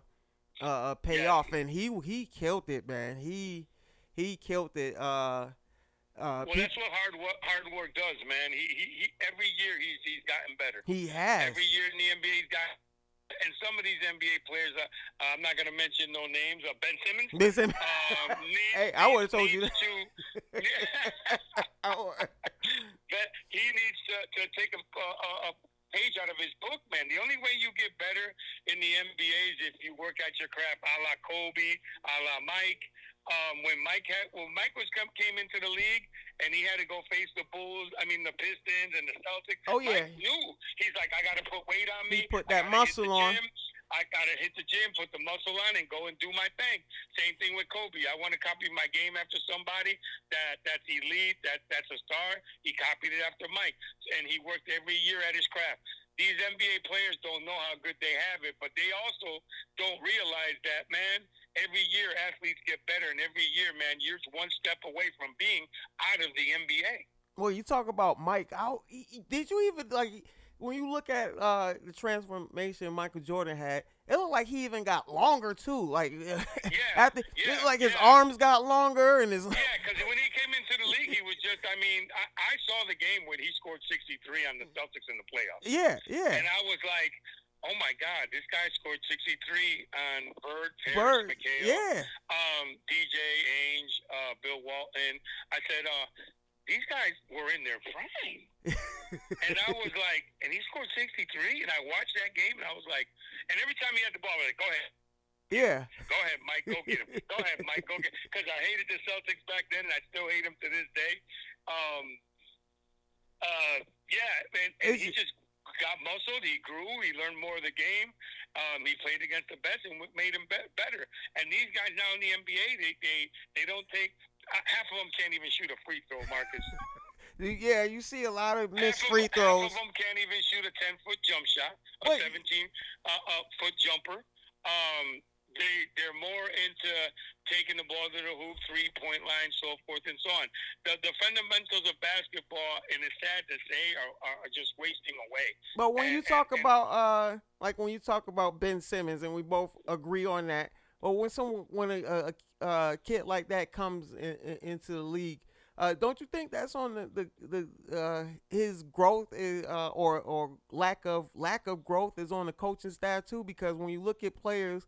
uh, uh pay Yeah. off, and he he killed it, man. He he killed it. Uh, uh, well, that's what hard work, hard work does, man. He, he, he every year he's he's gotten better. he has. Every year in the NBA, he's got. And some of these NBA players, uh, I'm not going to mention no names. Uh, ben Simmons. Listen, Um, needs, (laughs) Hey, I would've told you needs to, (laughs) that (laughs) he needs to, to take a, a, a page out of his book, man. The only way you get better in the NBA is if you work at your craft, a la Kobe, a la Mike. Um, when Mike had, when Mike was come, came into the league and he had to go face the Bulls, I mean the Pistons and the Celtics. Oh, yeah. Mike knew he's like, I got to put weight on me. He put that gotta hit the muscle on. gym. I gotta hit the gym, put the muscle on, and go and do my thing. Same thing with Kobe. I want to copy my game after somebody that that's elite, that that's a star. He copied it after Mike, and he worked every year at his craft. These NBA players don't know how good they have it, but they also don't realize that, man. Every year, athletes get better, and every year, man, you're one step away from being out of the NBA. Well, you talk about Mike. How did you even like when you look at uh, the transformation Michael Jordan had? It looked like he even got longer too. Like (laughs) after, yeah, like his yeah. arms got longer and his. Yeah, because when he came into the league, he was just, I mean, I, I saw the game when he scored 63 on the Celtics in the playoffs. Yeah, yeah. And I was like, oh my God, this guy scored 63 on Bird, Harris, Bird. McHale, Yeah. um, DJ Ainge, uh, Bill Walton. I said, uh, these guys were in their prime. (laughs) and I was like, and he scored 63, and I watched that game, and I was like, and every time he had the ball, I was like, go ahead. Yeah. Go ahead, Mike. Go get him. Go ahead, Mike. Go get. Because I hated the Celtics back then, and I still hate them to this day. Um. Uh. Yeah, and, and he just got muscled. He grew. He learned more of the game. Um. He played against the best and made him be- better. And these guys now in the NBA, they they they don't take. Uh, half of them can't even shoot a free throw, Marcus. (laughs) Yeah, you see a lot of missed half free of, throws. Half of them can't even shoot a ten foot jump shot, a Wait. seventeen uh, uh, foot jumper. Um, they they're more into taking the ball to the hoop, three point line, so forth and so on. The the fundamentals of basketball, and it's sad to say, are, are just wasting away. But when you talk and- about uh like when you talk about Ben Simmons and we both agree on that, but when someone when a, a, a kid like that comes in, in- into the league, uh, don't you think that's on the the, the uh, his growth is, uh, or or lack of lack of growth is on the coaching staff too? Because when you look at players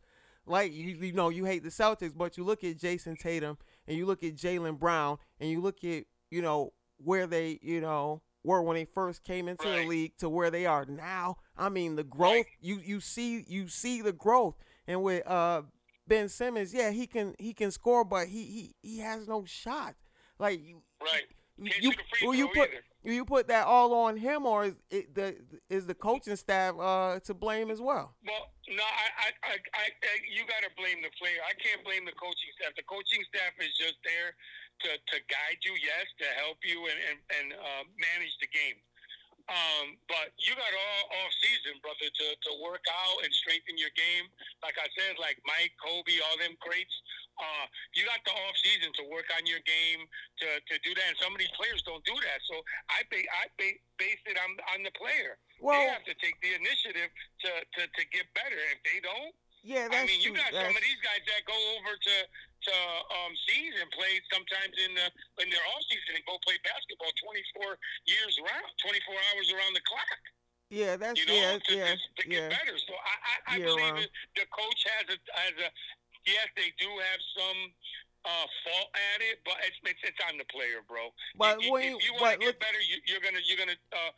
like you, you know you hate the Celtics, but you look at Jayson Tatum and you look at Jaylen Brown and you look at you know where they you know were when they first came into the league to where they are now. I mean the growth Right. you you see you see the growth and with uh Ben Simmons, yeah, he can he can score, but he he, he has no shot. Like you, Right. You, free will you put either. You put that all on him, or is the is the coaching staff uh to blame as well? Well, no, I, I, I, I you got to blame the player. I can't blame the coaching staff. The coaching staff is just there to, to guide you, yes, to help you and and, and uh, manage the game. Um, but you got all off season, brother, to, to work out and strengthen your game. Like I said, like Mike, Kobe, all them greats. Uh, you got the off season to work on your game to, to do that. And some of these players don't do that. So I ba- I ba- base it on on the player. they have to take the initiative to, to, to get better. If they don't, yeah, that's I mean, you true. got some That's- of these guys that go over to to um, seas and play sometimes in the in their off season and go play basketball 24 years around, 24 hours around the clock. yeah, that's You know, yeah, to, yeah, to, to get yeah. better. So I I, I Yeah, believe that the coach has a has a yes, they do have some. Uh, fault at it, but it's, it's it's on the player, bro. But if, if you- you want to get better, you, you're gonna you're gonna uh,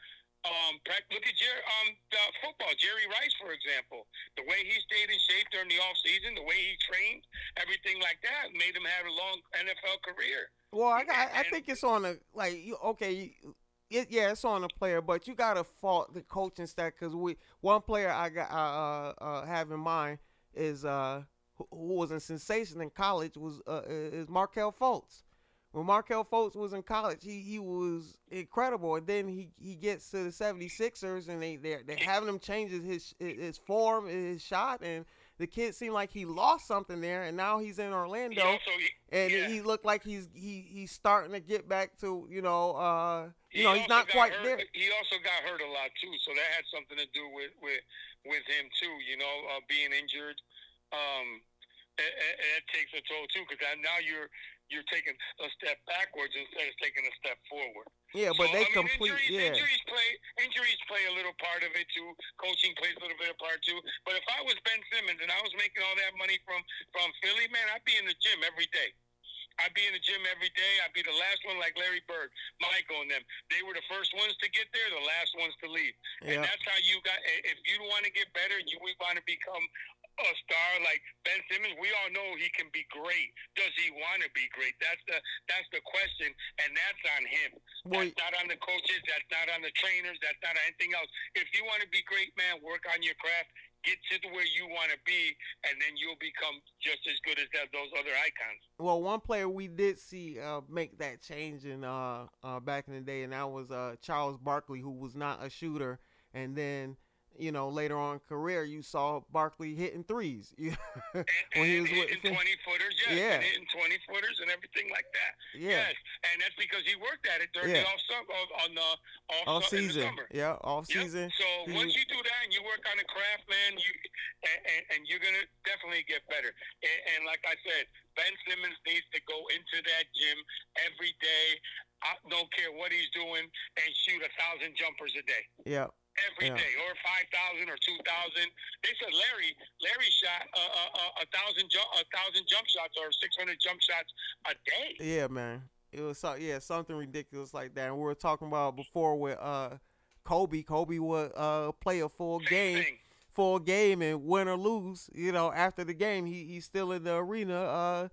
um look at Jer- um the football. Jerry Rice, for example, the way he stayed in shape during the off season, the way he trained, everything like that made him have a long NFL career. Well, I, I, I think it's on a like you okay. It, yeah, it's on the player, but you gotta fault the coaching staff because we one player I got uh, uh have in mind is uh who, who was a sensation in college was uh is Markelle Fultz. When Markelle Fultz was in college, he, he was incredible. And then he, he gets to the 76ers and they they're, they're having him change his his form, his shot, and the kid seemed like he lost something there, and now he's in Orlando, he, and yeah. he looked like he's he he's starting to get back to you know uh you He know he's not quite hurt, there. He also got hurt a lot too, so that had something to do with with with him too. You know, uh, being injured, um, it takes a toll too because now you're you're taking a step backwards instead of taking a step forward. Yeah, but So, they I mean, complete injuries, yeah injuries play injuries play a little part of it too. Coaching plays a little bit of part too. But if I was Ben Simmons and I was making all that money from from Philly, man, I'd be in the gym every day. I'd be in the gym every day. I'd be the last one, like Larry Bird, Michael, and them. They were the first ones to get there, the last ones to leave. And that's how you got. If you want to get better, you want to become a star like Ben Simmons. We all know he can be great. Does he want to be great? That's the that's the question, and that's on him. Well, That's not on the coaches. That's not on the trainers. That's not on anything else. If you want to be great, man, work on your craft. Get to the where you want to be, and then you'll become just as good as that, those other icons. well one player we did see uh make that change in uh uh back in the day, and that was uh Charles Barkley, who was not a shooter, and then. You know, later on in career, you saw Barkley hitting threes. (laughs) You- And, when he was with 20 footers, yes, Yeah. and hitting 20 footers and everything like that. yeah, Yes, and that's because he worked at it during Yeah. the off summer, on the off, off su- in the season. summer. Yeah, off Yep. season. So he once you do that and you work on the craft, man, you and, and, and you're gonna definitely get better. And, and like I said, Ben Simmons needs to go into that gym every day. I don't care what he's doing, and shoot a thousand jumpers a day. Yeah, Every Yeah. day, or five thousand, or two thousand. They said Larry, Larry shot uh, uh, uh, a thousand jump, a thousand jump shots, or six hundred jump shots a day. Yeah, man. It was so, yeah something ridiculous like that. And we were talking about before with uh Kobe. Kobe would uh play a full Same game, thing. full game, and win or lose. You know, after the game, he he's still in the arena. Uh,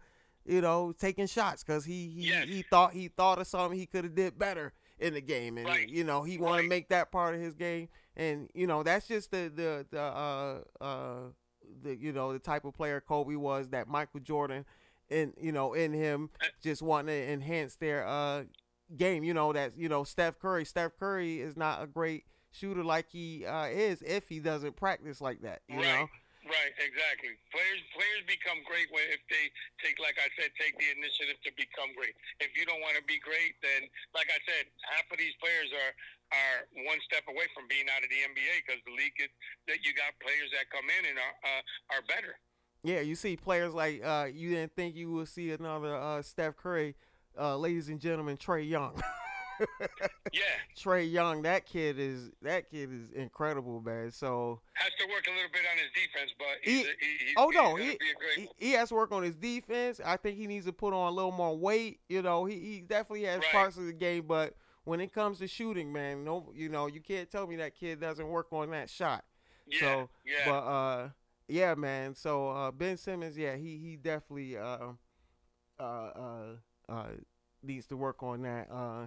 you know, taking shots because he he, Yes. he thought he thought of something he could have did better in the game, and Right. you know he want to make that part of his game. And you know that's just the the the uh uh the you know the type of player Kobe was that Michael Jordan and you know in him Uh, just wanting to enhance their uh game. You know that you know Steph Curry. Steph Curry is not a great shooter like he uh, is if he doesn't practice like that. You right. know. Right, exactly. Players players become great when if they take, like I said, take the initiative to become great. If you don't want to be great, then, like I said, half of these players are are one step away from being out of the NBA because the league is that you got players that come in and are uh, are better. Yeah, you see players like uh, you didn't think you would see another uh, Steph Curry. Uh, ladies and gentlemen, Trey Young. (laughs) Yeah, (laughs) Trey Young, that kid is that kid is incredible, man. So has to work a little bit on his defense, but He- a, he, oh no, he, be a great. he he has to work on his defense. I think he needs to put on a little more weight. You know, he, he definitely has Right. parts of the game, but when it comes to shooting, man, no, you know, you can't tell me that kid doesn't work on that shot. yeah, so, yeah. But uh, yeah, man. So uh, Ben Simmons, yeah, he he definitely uh, uh, uh, uh, needs to work on that. Uh,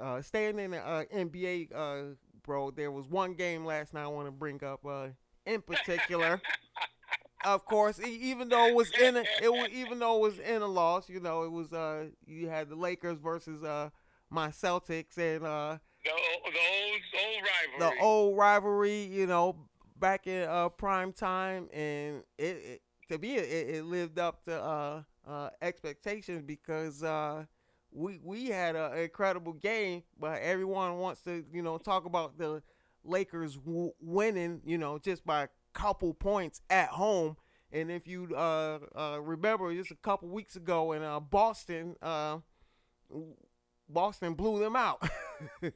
uh, staying in the uh, NBA, uh, bro, there was one game last night I want to bring up uh, in particular. (laughs) of course, even though it was in a, it was even though it was in a loss, you know, it was uh you had the Lakers versus uh my Celtics and uh the old old rivalry. the old rivalry, you know, back in uh, prime time, and it, it to me it, it lived up to uh, uh, expectations because uh, we we had an incredible game, but everyone wants to you know talk about the Lakers w- winning, you know, just by a couple points at home. And if you uh, uh, remember, just a couple weeks ago in uh, Boston, uh, Boston blew them out. (laughs) right.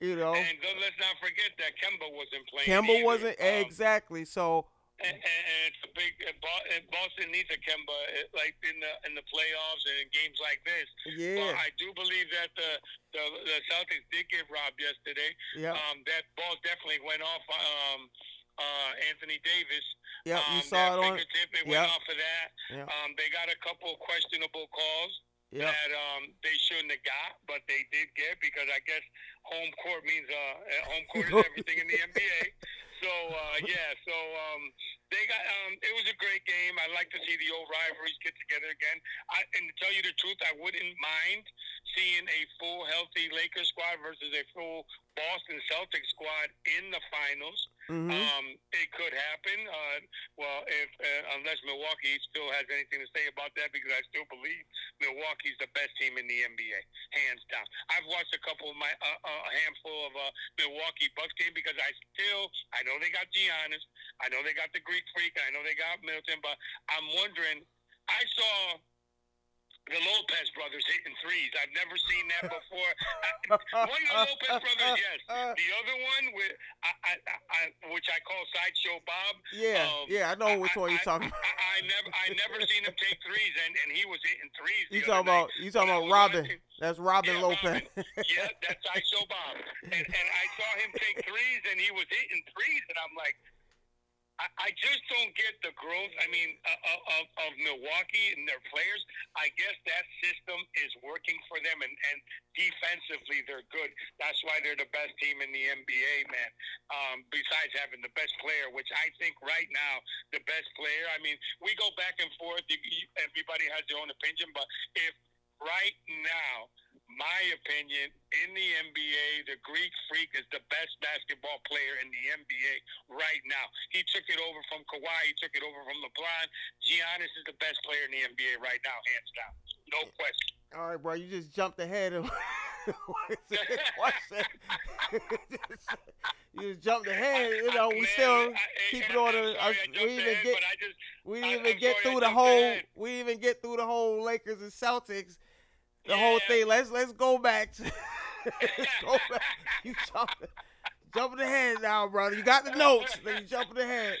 you know, And let's not forget that Kemba wasn't playing. Kemba either. wasn't Um, exactly so. And, and, it's a big. uh, and Boston needs a Kemba, uh, like in the in the playoffs and in games like this. Yeah, But I do believe that the, the the Celtics did get robbed yesterday. yeah, Um, that ball definitely went off. Um, uh, Anthony Davis. yeah. um, You saw it on. It went off of that. Yeah. Um, they got a couple of questionable calls Yeah, that um they shouldn't have got, but they did get because I guess home court means uh uh, home court is (laughs) everything in the NBA. So uh, yeah, so um they got um it was a great game. I like to see the old rivalries get together again. I, and to tell you the truth, I wouldn't mind seeing a full healthy Lakers squad versus a full Boston Celtics squad in the finals. Mm-hmm. Um, it could happen. Uh, well, if uh, unless Milwaukee still has anything to say about that, because I still believe Milwaukee's the best team in the NBA, hands down. I've watched a couple of my uh, uh, a handful of uh, Milwaukee Bucks games because I still I know they got Giannis, I know they got the Greek Freak, I know they got Middleton, but I'm wondering. I saw the Lopez brothers hitting threes. I've never seen that before. I, (laughs) one of the Lopez brothers, yes. The other one, with I, I, I, which I call Sideshow Bob. Yeah, um, yeah, I know which one you're talking about. I, never, I never seen him take threes, and, and he was hitting threes. You talking about you talking about Robin? That's Robin Yeah, Lopez. yeah, that's Sideshow Bob. And, and I saw him take threes, and he was hitting threes, and I'm like, I, just don't get the growth. I mean, uh, uh, of, of Milwaukee and their players. I guess that system is working for them, and, and defensively they're good. That's why they're the best team in the NBA, man. Um, besides having the best player, which I think right now the best player. I mean, we go back and forth. Everybody has their own opinion, but if right now my opinion, in the NBA, the Greek Freak is the best basketball player in the NBA right now. He took it over from Kawhi. He took it over from LeBron. Giannis is the best player in the NBA right now, hands down. No question. All right, bro, you just jumped ahead of question. (laughs) you just jumped ahead. You know, we Man, still I- I- keep it on the. sorry I we didn't even get. just We didn't even get through the whole. ahead. We didn't even get through the whole Lakers and Celtics. The whole thing. Let's let's go back to. (laughs) let's go (laughs) back. You jumping, jumping ahead now, brother. You got the notes. Then you jumping ahead.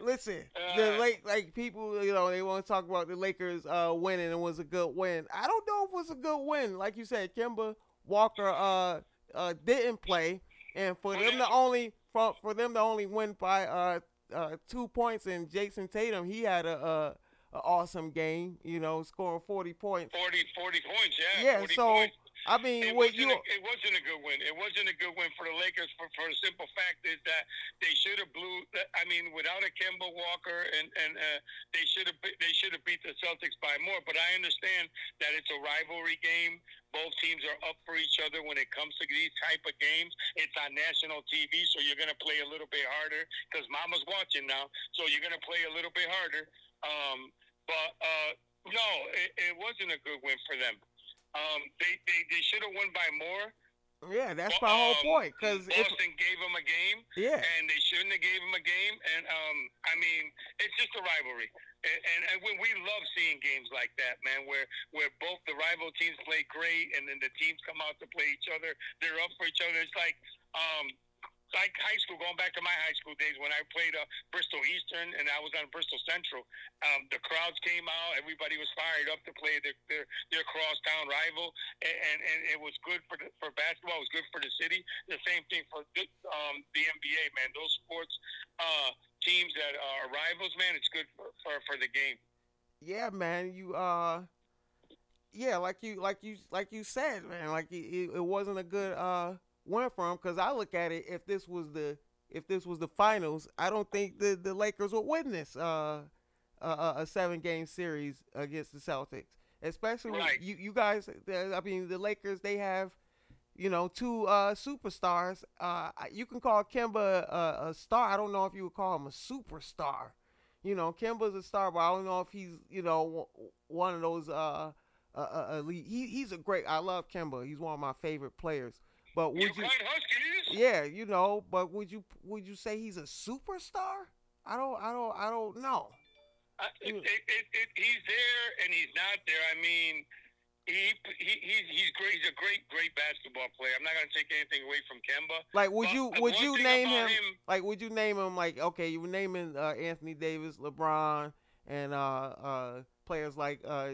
Listen, the Uh. Lake like people, you know, they want to talk about the Lakers uh, winning. It was a good win. I don't know if it was a good win. Like you said, Kemba Walker uh, uh, didn't play, and for them to only for, for them to only win by uh, uh, two points, and Jayson Tatum he had a, a, a awesome game. You know, scoring forty points. 40, 40 points, yeah. Yeah, 40 so points. I mean, It wasn't, you a, it wasn't a good win. It wasn't a good win for the Lakers for, for the simple fact is that they should have blew. I mean, without a Kemba Walker, and and uh, they should have they should have beat the Celtics by more. But I understand that it's a rivalry game. Both teams are up for each other when it comes to these type of games. It's on national TV, so you're going to play a little bit harder because Mama's watching now. So you're going to play a little bit harder. Um, but uh, no, it, it wasn't a good win for them. Um, they they, they should have won by more. yeah, that's my whole Um, point. Because if Boston gave them a game, yeah, and they shouldn't have gave them a game. And um, I mean, it's just a rivalry. And, and, and when we love seeing games like that, man, where where both the rival teams play great, and then the teams come out to play each other. They're up for each other. It's like um, like high school, going back to my high school days when I played uh, Bristol Eastern and I was on Bristol Central. Um, the crowds came out, everybody was fired up to play their their, their crosstown rival, and, and, and it was good for the, for basketball. It was good for the city. The same thing for the, um, the NBA, man. Those sports uh, teams that are rivals, man, it's good for, for, for the game. yeah, man. You uh, yeah, like you like you like you said, man. Like it, it it wasn't a good uh win from because I look at it. If this was the if this was the finals, I don't think the the Lakers would win this uh a, a, a seven game series against the Celtics. Especially Right. you you guys. I mean, the Lakers they have. You know, two uh, superstars. Uh, you can call Kemba a, a star. I don't know if you would call him a superstar. You know, Kemba's a star, but I don't know if he's you know one of those uh, uh, uh elite. He he's a great. I love Kemba. He's one of my favorite players. But would you? Huskies. Yeah, you know. But would you would you say he's a superstar? I don't I don't I don't know. It, Mm. it, it, it, he's there and he's not there. I mean, he, he he's he's great. He's a great great basketball player. I'm not gonna take anything away from Kemba. Like, would you would you name him, him- Like, would you name him like okay? You were naming uh, Anthony Davis, LeBron, and uh, uh, players like uh,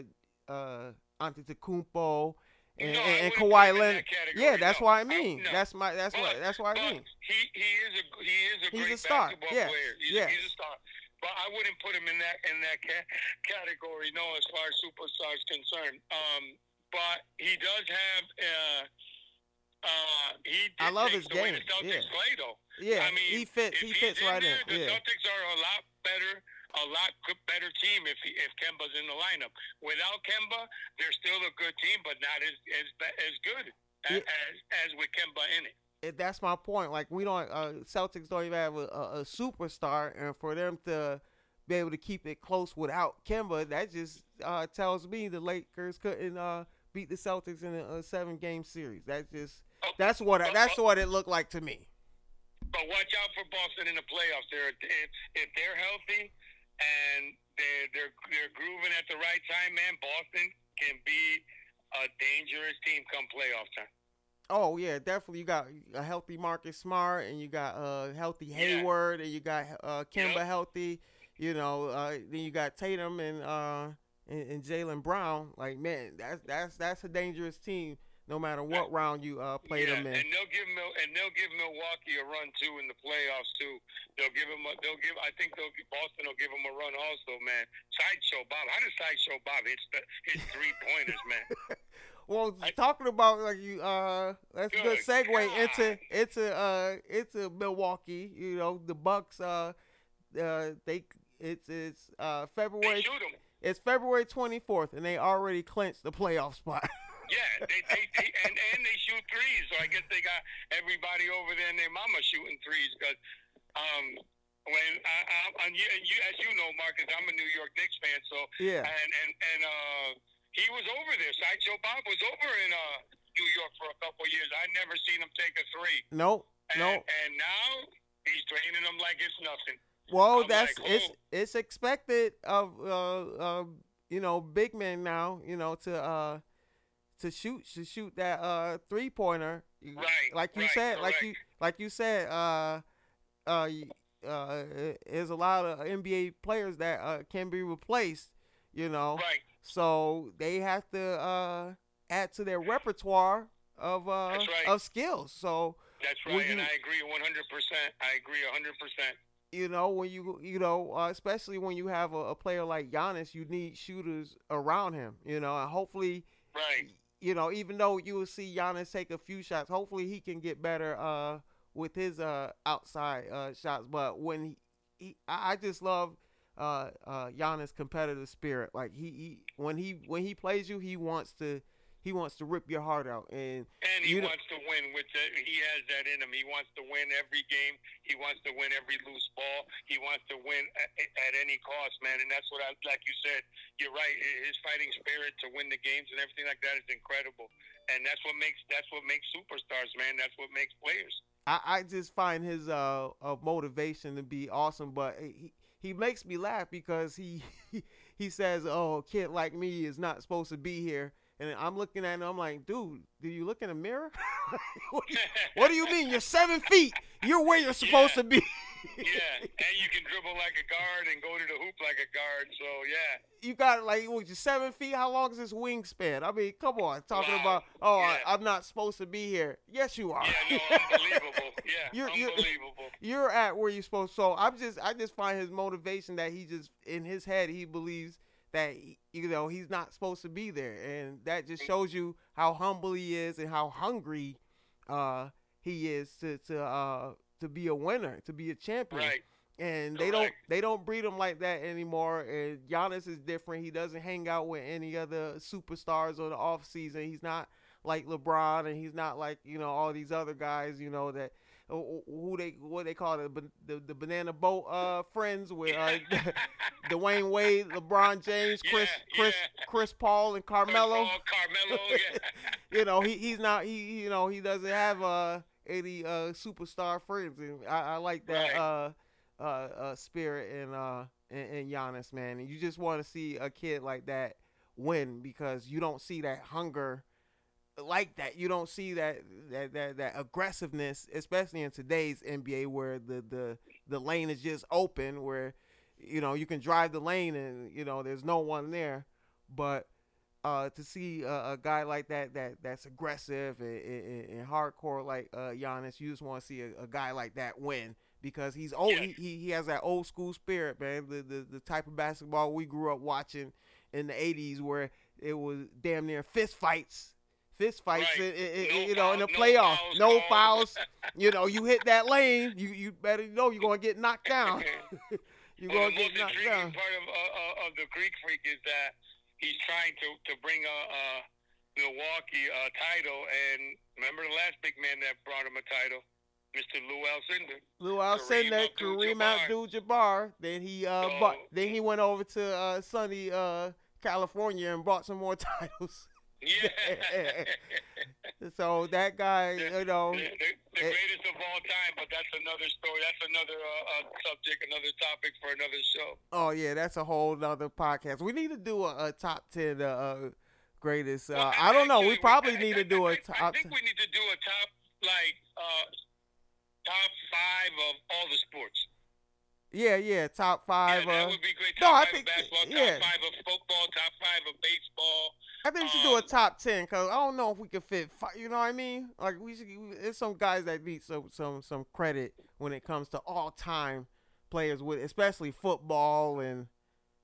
uh, Antetokounmpo and, No, I and, and Kawhi Leonard. that Yeah, that's no. what I I- mean. no. That's my that's what that's what I mean. He he is a he is a He's great a star, basketball yes, player. He's, yes. he's a star. But I wouldn't put him in that in that ca- category. No, as far as superstars concerned. Um, but he does have. Uh, uh, he did I love his the way game, the Celtics yeah. play though. Yeah, I mean, he fits. He fits right there, in. The Yeah, Celtics are a lot better, a lot better team if he, if Kemba's in the lineup. Without Kemba, they're still a good team, but not as as as good as, as, as with Kemba in it. it- that's my point. Like we don't uh, Celtics don't even have a, a, superstar, and for them to be able to keep it close without Kemba, that just uh, tells me the Lakers couldn't uh, beat the Celtics in a, a seven game series. That's just Oh, that's what I, oh, that's oh. what it looked like to me. But watch out for Boston in the playoffs. They're if, if they're healthy and they're they're they're grooving at the right time, man. Boston can be a dangerous team come playoff time. Oh yeah, definitely. You got a healthy Marcus Smart, and you got uh healthy Yeah. Hayward, and you got uh Kemba Yep. healthy. You know, uh, then you got Tatum and uh and, and Jaylen Brown. Like man, that's that's that's a dangerous team. No matter what round you uh play yeah, them in. and they'll give Mil- and they'll give Milwaukee a run too in the playoffs too. They'll give them. A, they'll give. I think they'll. give- Boston will give them a run also, man. Sideshow Bob. How does Sideshow Bob hit hit three pointers, man? (laughs) Well, I- talking about like you, uh, that's a good Good segue into God. into uh into Milwaukee. You know, the Bucks. Uh, uh, they it's it's uh February. It's February twenty fourth, and they already clinched the playoff spot. (laughs) Yeah, they, they, they and and they shoot threes. So I guess they got everybody over there and their mama shooting threes. Because um, when I, I, and you, as you know, Marcus, I'm a New York Knicks fan. So yeah. and and and uh, he was over there. Sideshow Bob was over in uh New York for a couple years. I never seen him take a three. No, And, no. And now he's draining them like it's nothing. Well, I'm that's like, it's oh. it's expected of uh uh you know big men now. You know to uh to shoot to shoot that uh three pointer. Right, Like you right, said, like you like you said. Uh, uh, uh, there's a lot of NBA players that uh can be replaced. You know. Right. So they have to uh add to their repertoire of uh right. of skills. So That's right, and I agree 100%. I agree 100%. you know when you you know uh, especially when you have a, a player like Giannis, you need shooters around him. You know, and hopefully, Right. You know, even though you will see Giannis take a few shots, hopefully he can get better uh with his uh outside uh shots. But when he, he I just love uh uh Giannis competitive spirit. Like he, he when he when he plays you, he wants to he wants to rip your heart out and And he wants to win with the, he has that in him. He wants to win every game. He wants to win every loose ball. He wants to win at, at any cost, man. And that's what I like you said. You're right. His fighting spirit to win the games and everything like that is incredible. And that's what makes that's what makes superstars, man. That's what makes players. I, I just find his uh, uh motivation to be awesome, but he he makes me laugh because (laughs) he he says, "Oh, a kid like me is not supposed to be here," and I'm looking at him. I'm like, "Dude, do you look in a mirror? (laughs) what, do you, what do you mean? You're seven feet. You're where you're supposed Yeah. to be." yeah, and you can dribble like a guard and go to the hoop like a guard. So yeah, You got like what you seven feet? How long is this wingspan? I mean, come on, talking Wow. about oh Yeah. I, I'm not supposed to be here. Yes, you are. yeah, no, (laughs) unbelievable. Yeah, You're- you're- unbelievable. you're at where you're supposed. So I'm just, I just find his motivation that he just in his head he believes that you know he's not supposed to be there, and that just shows you how humble he is and how hungry uh, he is to to uh, to be a winner, to be a champion. Right. And they don't they don't breed him like that anymore. And Giannis is different. He doesn't hang out with any other superstars or the off season. He's not like LeBron, and he's not like you know all these other guys. You know that who they what they call it the the, the banana boat uh friends with uh, (laughs) Dwyane Wade, LeBron James, Chris Yeah, Chris yeah. Chris Paul, and Carmelo. Paul, Carmelo, (laughs) yeah. You know he he's not he you know he doesn't have uh any uh superstar friends, and I, I like that Right. uh uh uh spirit and uh in, in Giannis man, and you just want to see a kid like that win because you don't see that hunger like that. You don't see that that that, that aggressiveness, especially in today's NBA where the the the lane is just open, where you know you can drive the lane and you know there's no one there, but uh, to see a, a guy like that that that's aggressive and, and, and hardcore like uh, Giannis, you just want to see a, a guy like that win because he's old. Yeah. He, he has that old school spirit, man. The, the the type of basketball we grew up watching in the '80s, where it was damn near fist fights, fist fights. Right. i- i- No you know, in the foul- no playoffs, fouls no fouls. (laughs) you know, you hit that lane, you you better know you're gonna get knocked (laughs) down. You well, (laughs) gonna get knocked down. part of uh, uh, of the Greek Freak is that he's trying to to bring a, a Milwaukee uh, title, and remember the last big man that brought him a title, Mr. Lou Alcindor. Lou Alcindor, Kareem Abdul-Jabbar. Then he uh, So- bought, then he went over to uh, sunny uh, California and brought some more titles. Yeah. (laughs) So that guy, you know, the, the, the it- greatest of all time, but that's another story. That's another uh, uh, subject, another topic for another show. oh yeah, that's a whole nother podcast. We need to do a, a top ten uh, uh, greatest. Uh, Well, I don't know. We probably I- need I- to do I a think- I think we need to do a top like uh, top five of all the sports. Yeah, yeah, top five. yeah, that uh, would be great. no, Top I think- of basketball, yeah. top five of football, top five of baseball. I think we should do a Um, top ten because I don't know if we can fit. Five, you know what I mean? Like we should. There's some guys that need some some some credit when it comes to all time players with, especially football and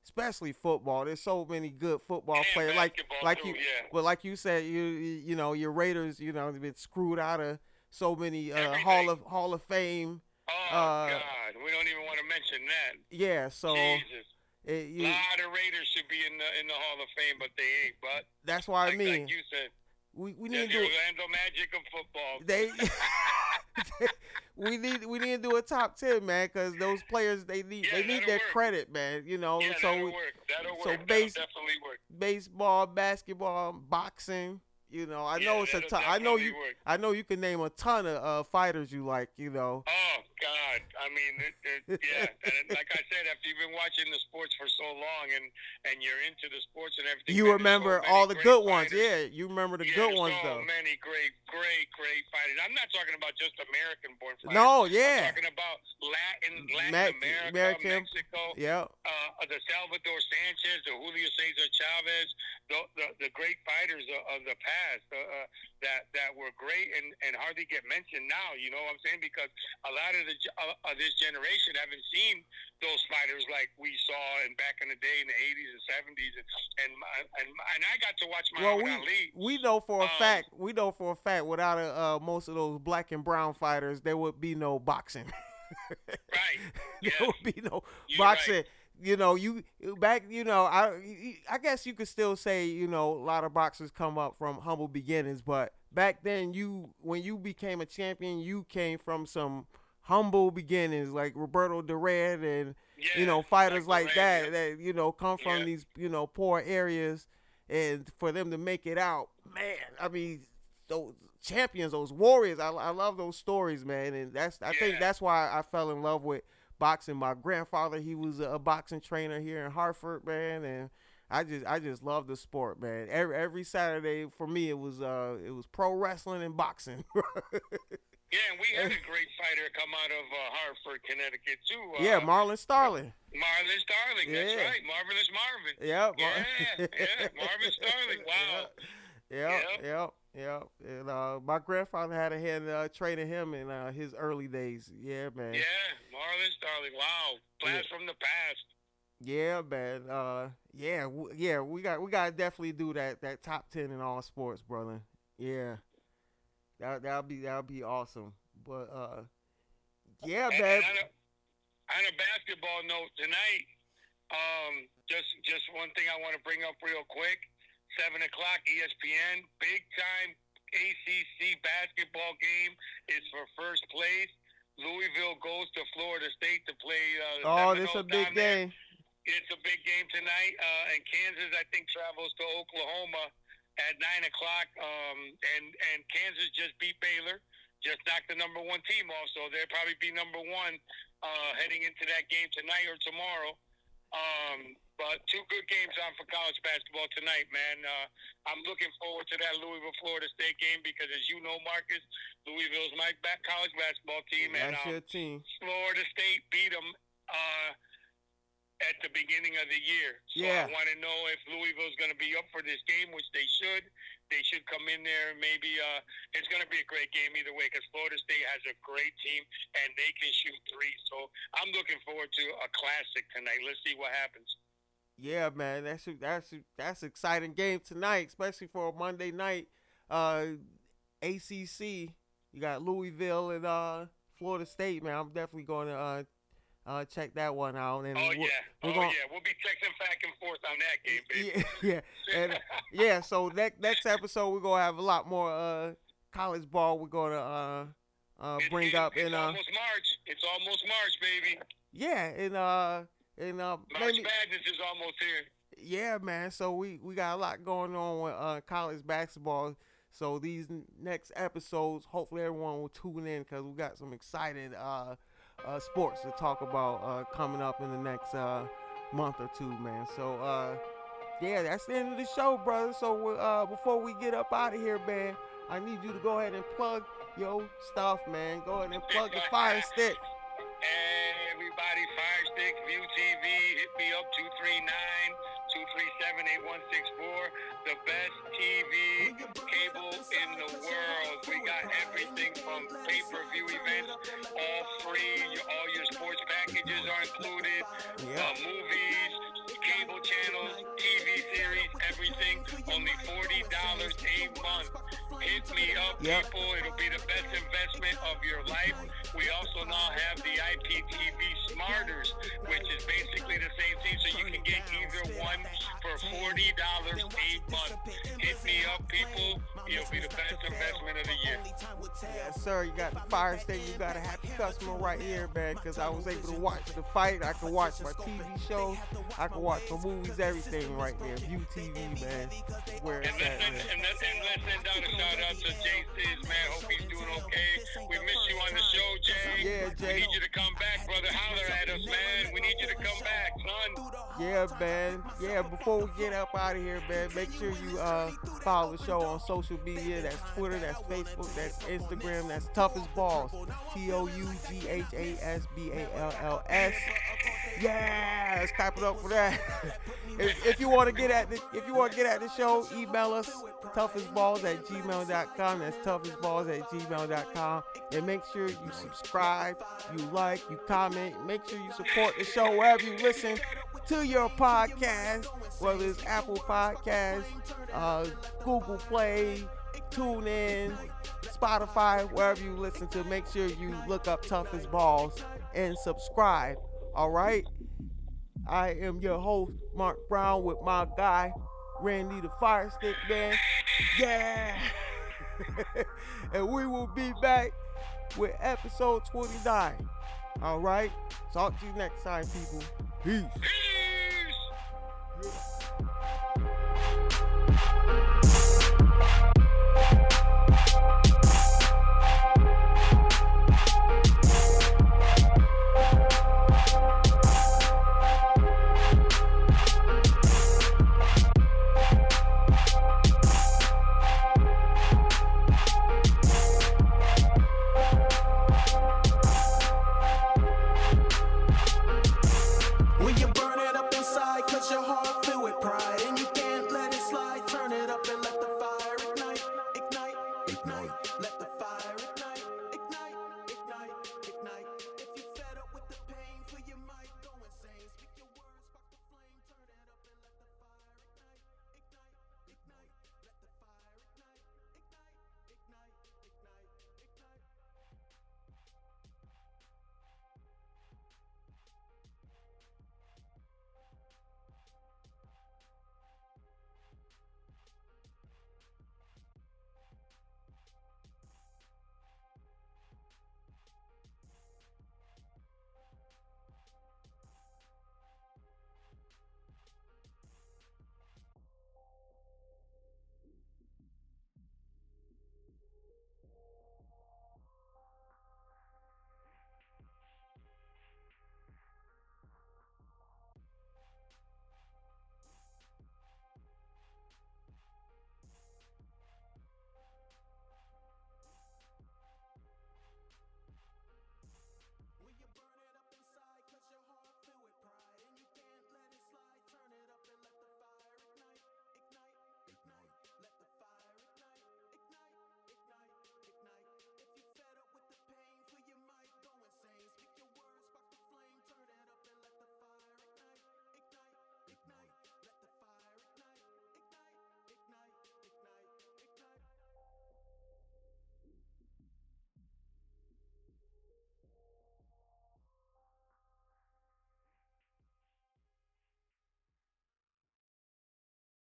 especially football. There's so many good football players. Like like too, you, yeah. but like you said, you you you know your Raiders, you know, have been screwed out of so many uh, Hall of Hall of Fame. Oh uh, God, we don't even want to mention that. Yeah, so Jesus, it, a lot of Raiders should be in the in the Hall of Fame, but they ain't. But that's what I mean. like you said, we we need to do. Orlando Magic of football. they (laughs) we need we need to do a top ten man because those players they need Yeah, they need their work. credit man you know yeah, so that'll work. That'll so work. base- that'll definitely work. baseball basketball boxing you know I Yeah, know it's a ton I know you work. I know you can name a ton of uh, fighters you like you know Oh God! I mean, it, it, (laughs) yeah. And like I said, after you've been watching the sports for so long, and and you're into the sports and everything, you remember so all the good ones yeah you remember the yeah, good there's ones so though many great, great, great fighters. I'm not talking about just American-born fighters. no yeah. I'm talking about Latin, Latin Mac- America, American- Mexico, yeah uh, the Salvador Sanchez, the Julio Cesar Chavez, the the, the great fighters of, of the past uh, uh, that that were great and, and hardly get mentioned now. You know what I'm saying? Because a lot of the uh, of this generation haven't seen those fighters like we saw in back in the day in the 80s and 70s, and and and, and I got to watch well Muhammad we Ali. we know for a Um, fact we know for a fact without a, uh, most of those black and brown fighters there would be no boxing (laughs) Right. there Yeah. would be no You're boxing. right. You know, you back. You know, I I guess you could still say you know a lot of boxers come up from humble beginnings, but back then you when you became a champion, you came from some humble beginnings like Roberto Duran and Yeah, you know fighters like, Duran, that yeah. that you know come from Yeah. these you know poor areas, and for them to make it out, man. I mean, those champions, those warriors. I, I love those stories, man, and that's I think that's why I fell in love with boxing. My grandfather, he was a boxing trainer here in Hartford, man, and I just I just love the sport, man. Every every Saturday for me it was uh it was pro wrestling and boxing. (laughs) Yeah, and we had a great fighter come out of uh, Hartford, Connecticut too. Uh, yeah, Marlon Starling. Marvin Starling. That's Yeah. right, Marvelous Marvin. Yep. Yeah, yeah, (laughs) Marvin Starling. Wow. Yep, Yep. yep, yep. And uh, my grandfather had a hand uh, training him in uh, his early days. Yeah, man. Yeah, Marvin Starling. Wow, blast from the past. Yeah, man. Uh, yeah, w- yeah. We got we got to definitely do that that top ten in all sports, brother. Yeah, that that'll be that'll be awesome. But uh, yeah, And, man. and on, a, on a basketball note tonight, um, just just one thing I want to bring up real quick. Seven o'clock, ESPN, big time ACC basketball game is for first place. Louisville goes to Florida State to play. Uh, Oh, this is a big game. It's a big game tonight, uh, and Kansas, I think, travels to Oklahoma at nine o'clock. Um, and and Kansas just beat Baylor, just knocked the number one team off, so they'll probably be number one uh, heading into that game tonight or tomorrow. Um, but two good games on for college basketball tonight, man. Uh, I'm looking forward to that Louisville Florida State game because, as you know, Marcus, Louisville's my back college basketball team, and That's um, your team. Florida State beat them uh, at the beginning of the year. So Yeah. I want to know if Louisville's going to be up for this game, which they should. They should come in there. Maybe uh, it's going to be a great game either way because Florida State has a great team and they can shoot three. So I'm looking forward to a classic tonight. Let's see what happens. Yeah, man. That's that's that's an exciting game tonight, especially for a Monday night. Uh, ACC. You got Louisville and uh Florida State, man. I'm definitely going to uh Uh, check that one out. And Oh we're- yeah, oh gonna- yeah. We'll be texting back and forth on that game, (laughs) baby. Yeah, yeah, and, uh, yeah. So next next episode we're gonna have a lot more uh college ball. We're gonna uh uh bring it's, up It's and uh almost March. It's almost March, baby. yeah and uh and uh March maybe Madness is almost here. yeah man. So we we got a lot going on with uh college basketball. So these next episodes, hopefully everyone will tune in because we got some exciting uh uh sports to talk about uh coming up in the next uh month or two, man. So uh yeah, that's the end of the show, brother. So uh before we get up out of here, man, I need you to go ahead and plug your stuff, man. Go ahead and plug the fire stick. Everybody, Fire Stick, View TV, hit me up 239-237-8164. The best TV cable in the world. We got everything from pay-per-view events, all free. All your sports packages are included. Uh, movies, cable channels, TV series, everything. Only $40 a month. Hit me up, Yep. people. It'll be the best investment of your life. We also now have the IPTV Smarters, which is basically the same thing. So you can get either one for $40 a month. Hit me up, people. It'll be the best investment of the year. Yes, sir. You got the fire stick. You got a happy customer right here, man. Because I was able to watch the fight. I can watch my TV shows. I can watch my movies. Everything right there. View TV, man. Where it's And at, let's, send, man. and, let's, and let's send out a shout out to Jay Sis, man. Hope he's doing okay. We miss you on the show, Jay. Yeah, Jay. We need you to come back, brother. Holler at us, man. We need you to come back, son. Yeah, man. Yeah, before we get up out of here, man, make sure you uh follow the show on social media. That's Twitter, that's Facebook, that's Instagram, that's Tough as Balls. T O U G H A S B A L L S. Yeah, let's clap it up for that. (laughs) if, if you want to get at the if you want to get at the show, email us toughasballs at gmail.com. That's toughasballs at gmail.com. And make sure you subscribe, you like, you comment. Make sure you support the show wherever you listen to your podcast, whether it's Apple Podcasts, uh, Google Play, TuneIn, Spotify, wherever you listen to. Make sure you look up Tough as Balls and subscribe. All right. I am your host, Mark Brown, with my guy, Randy the Fire Stick Man. Yeah! (laughs) and we will be back with episode 29. All right? Talk to you next time, people. Peace. Peace.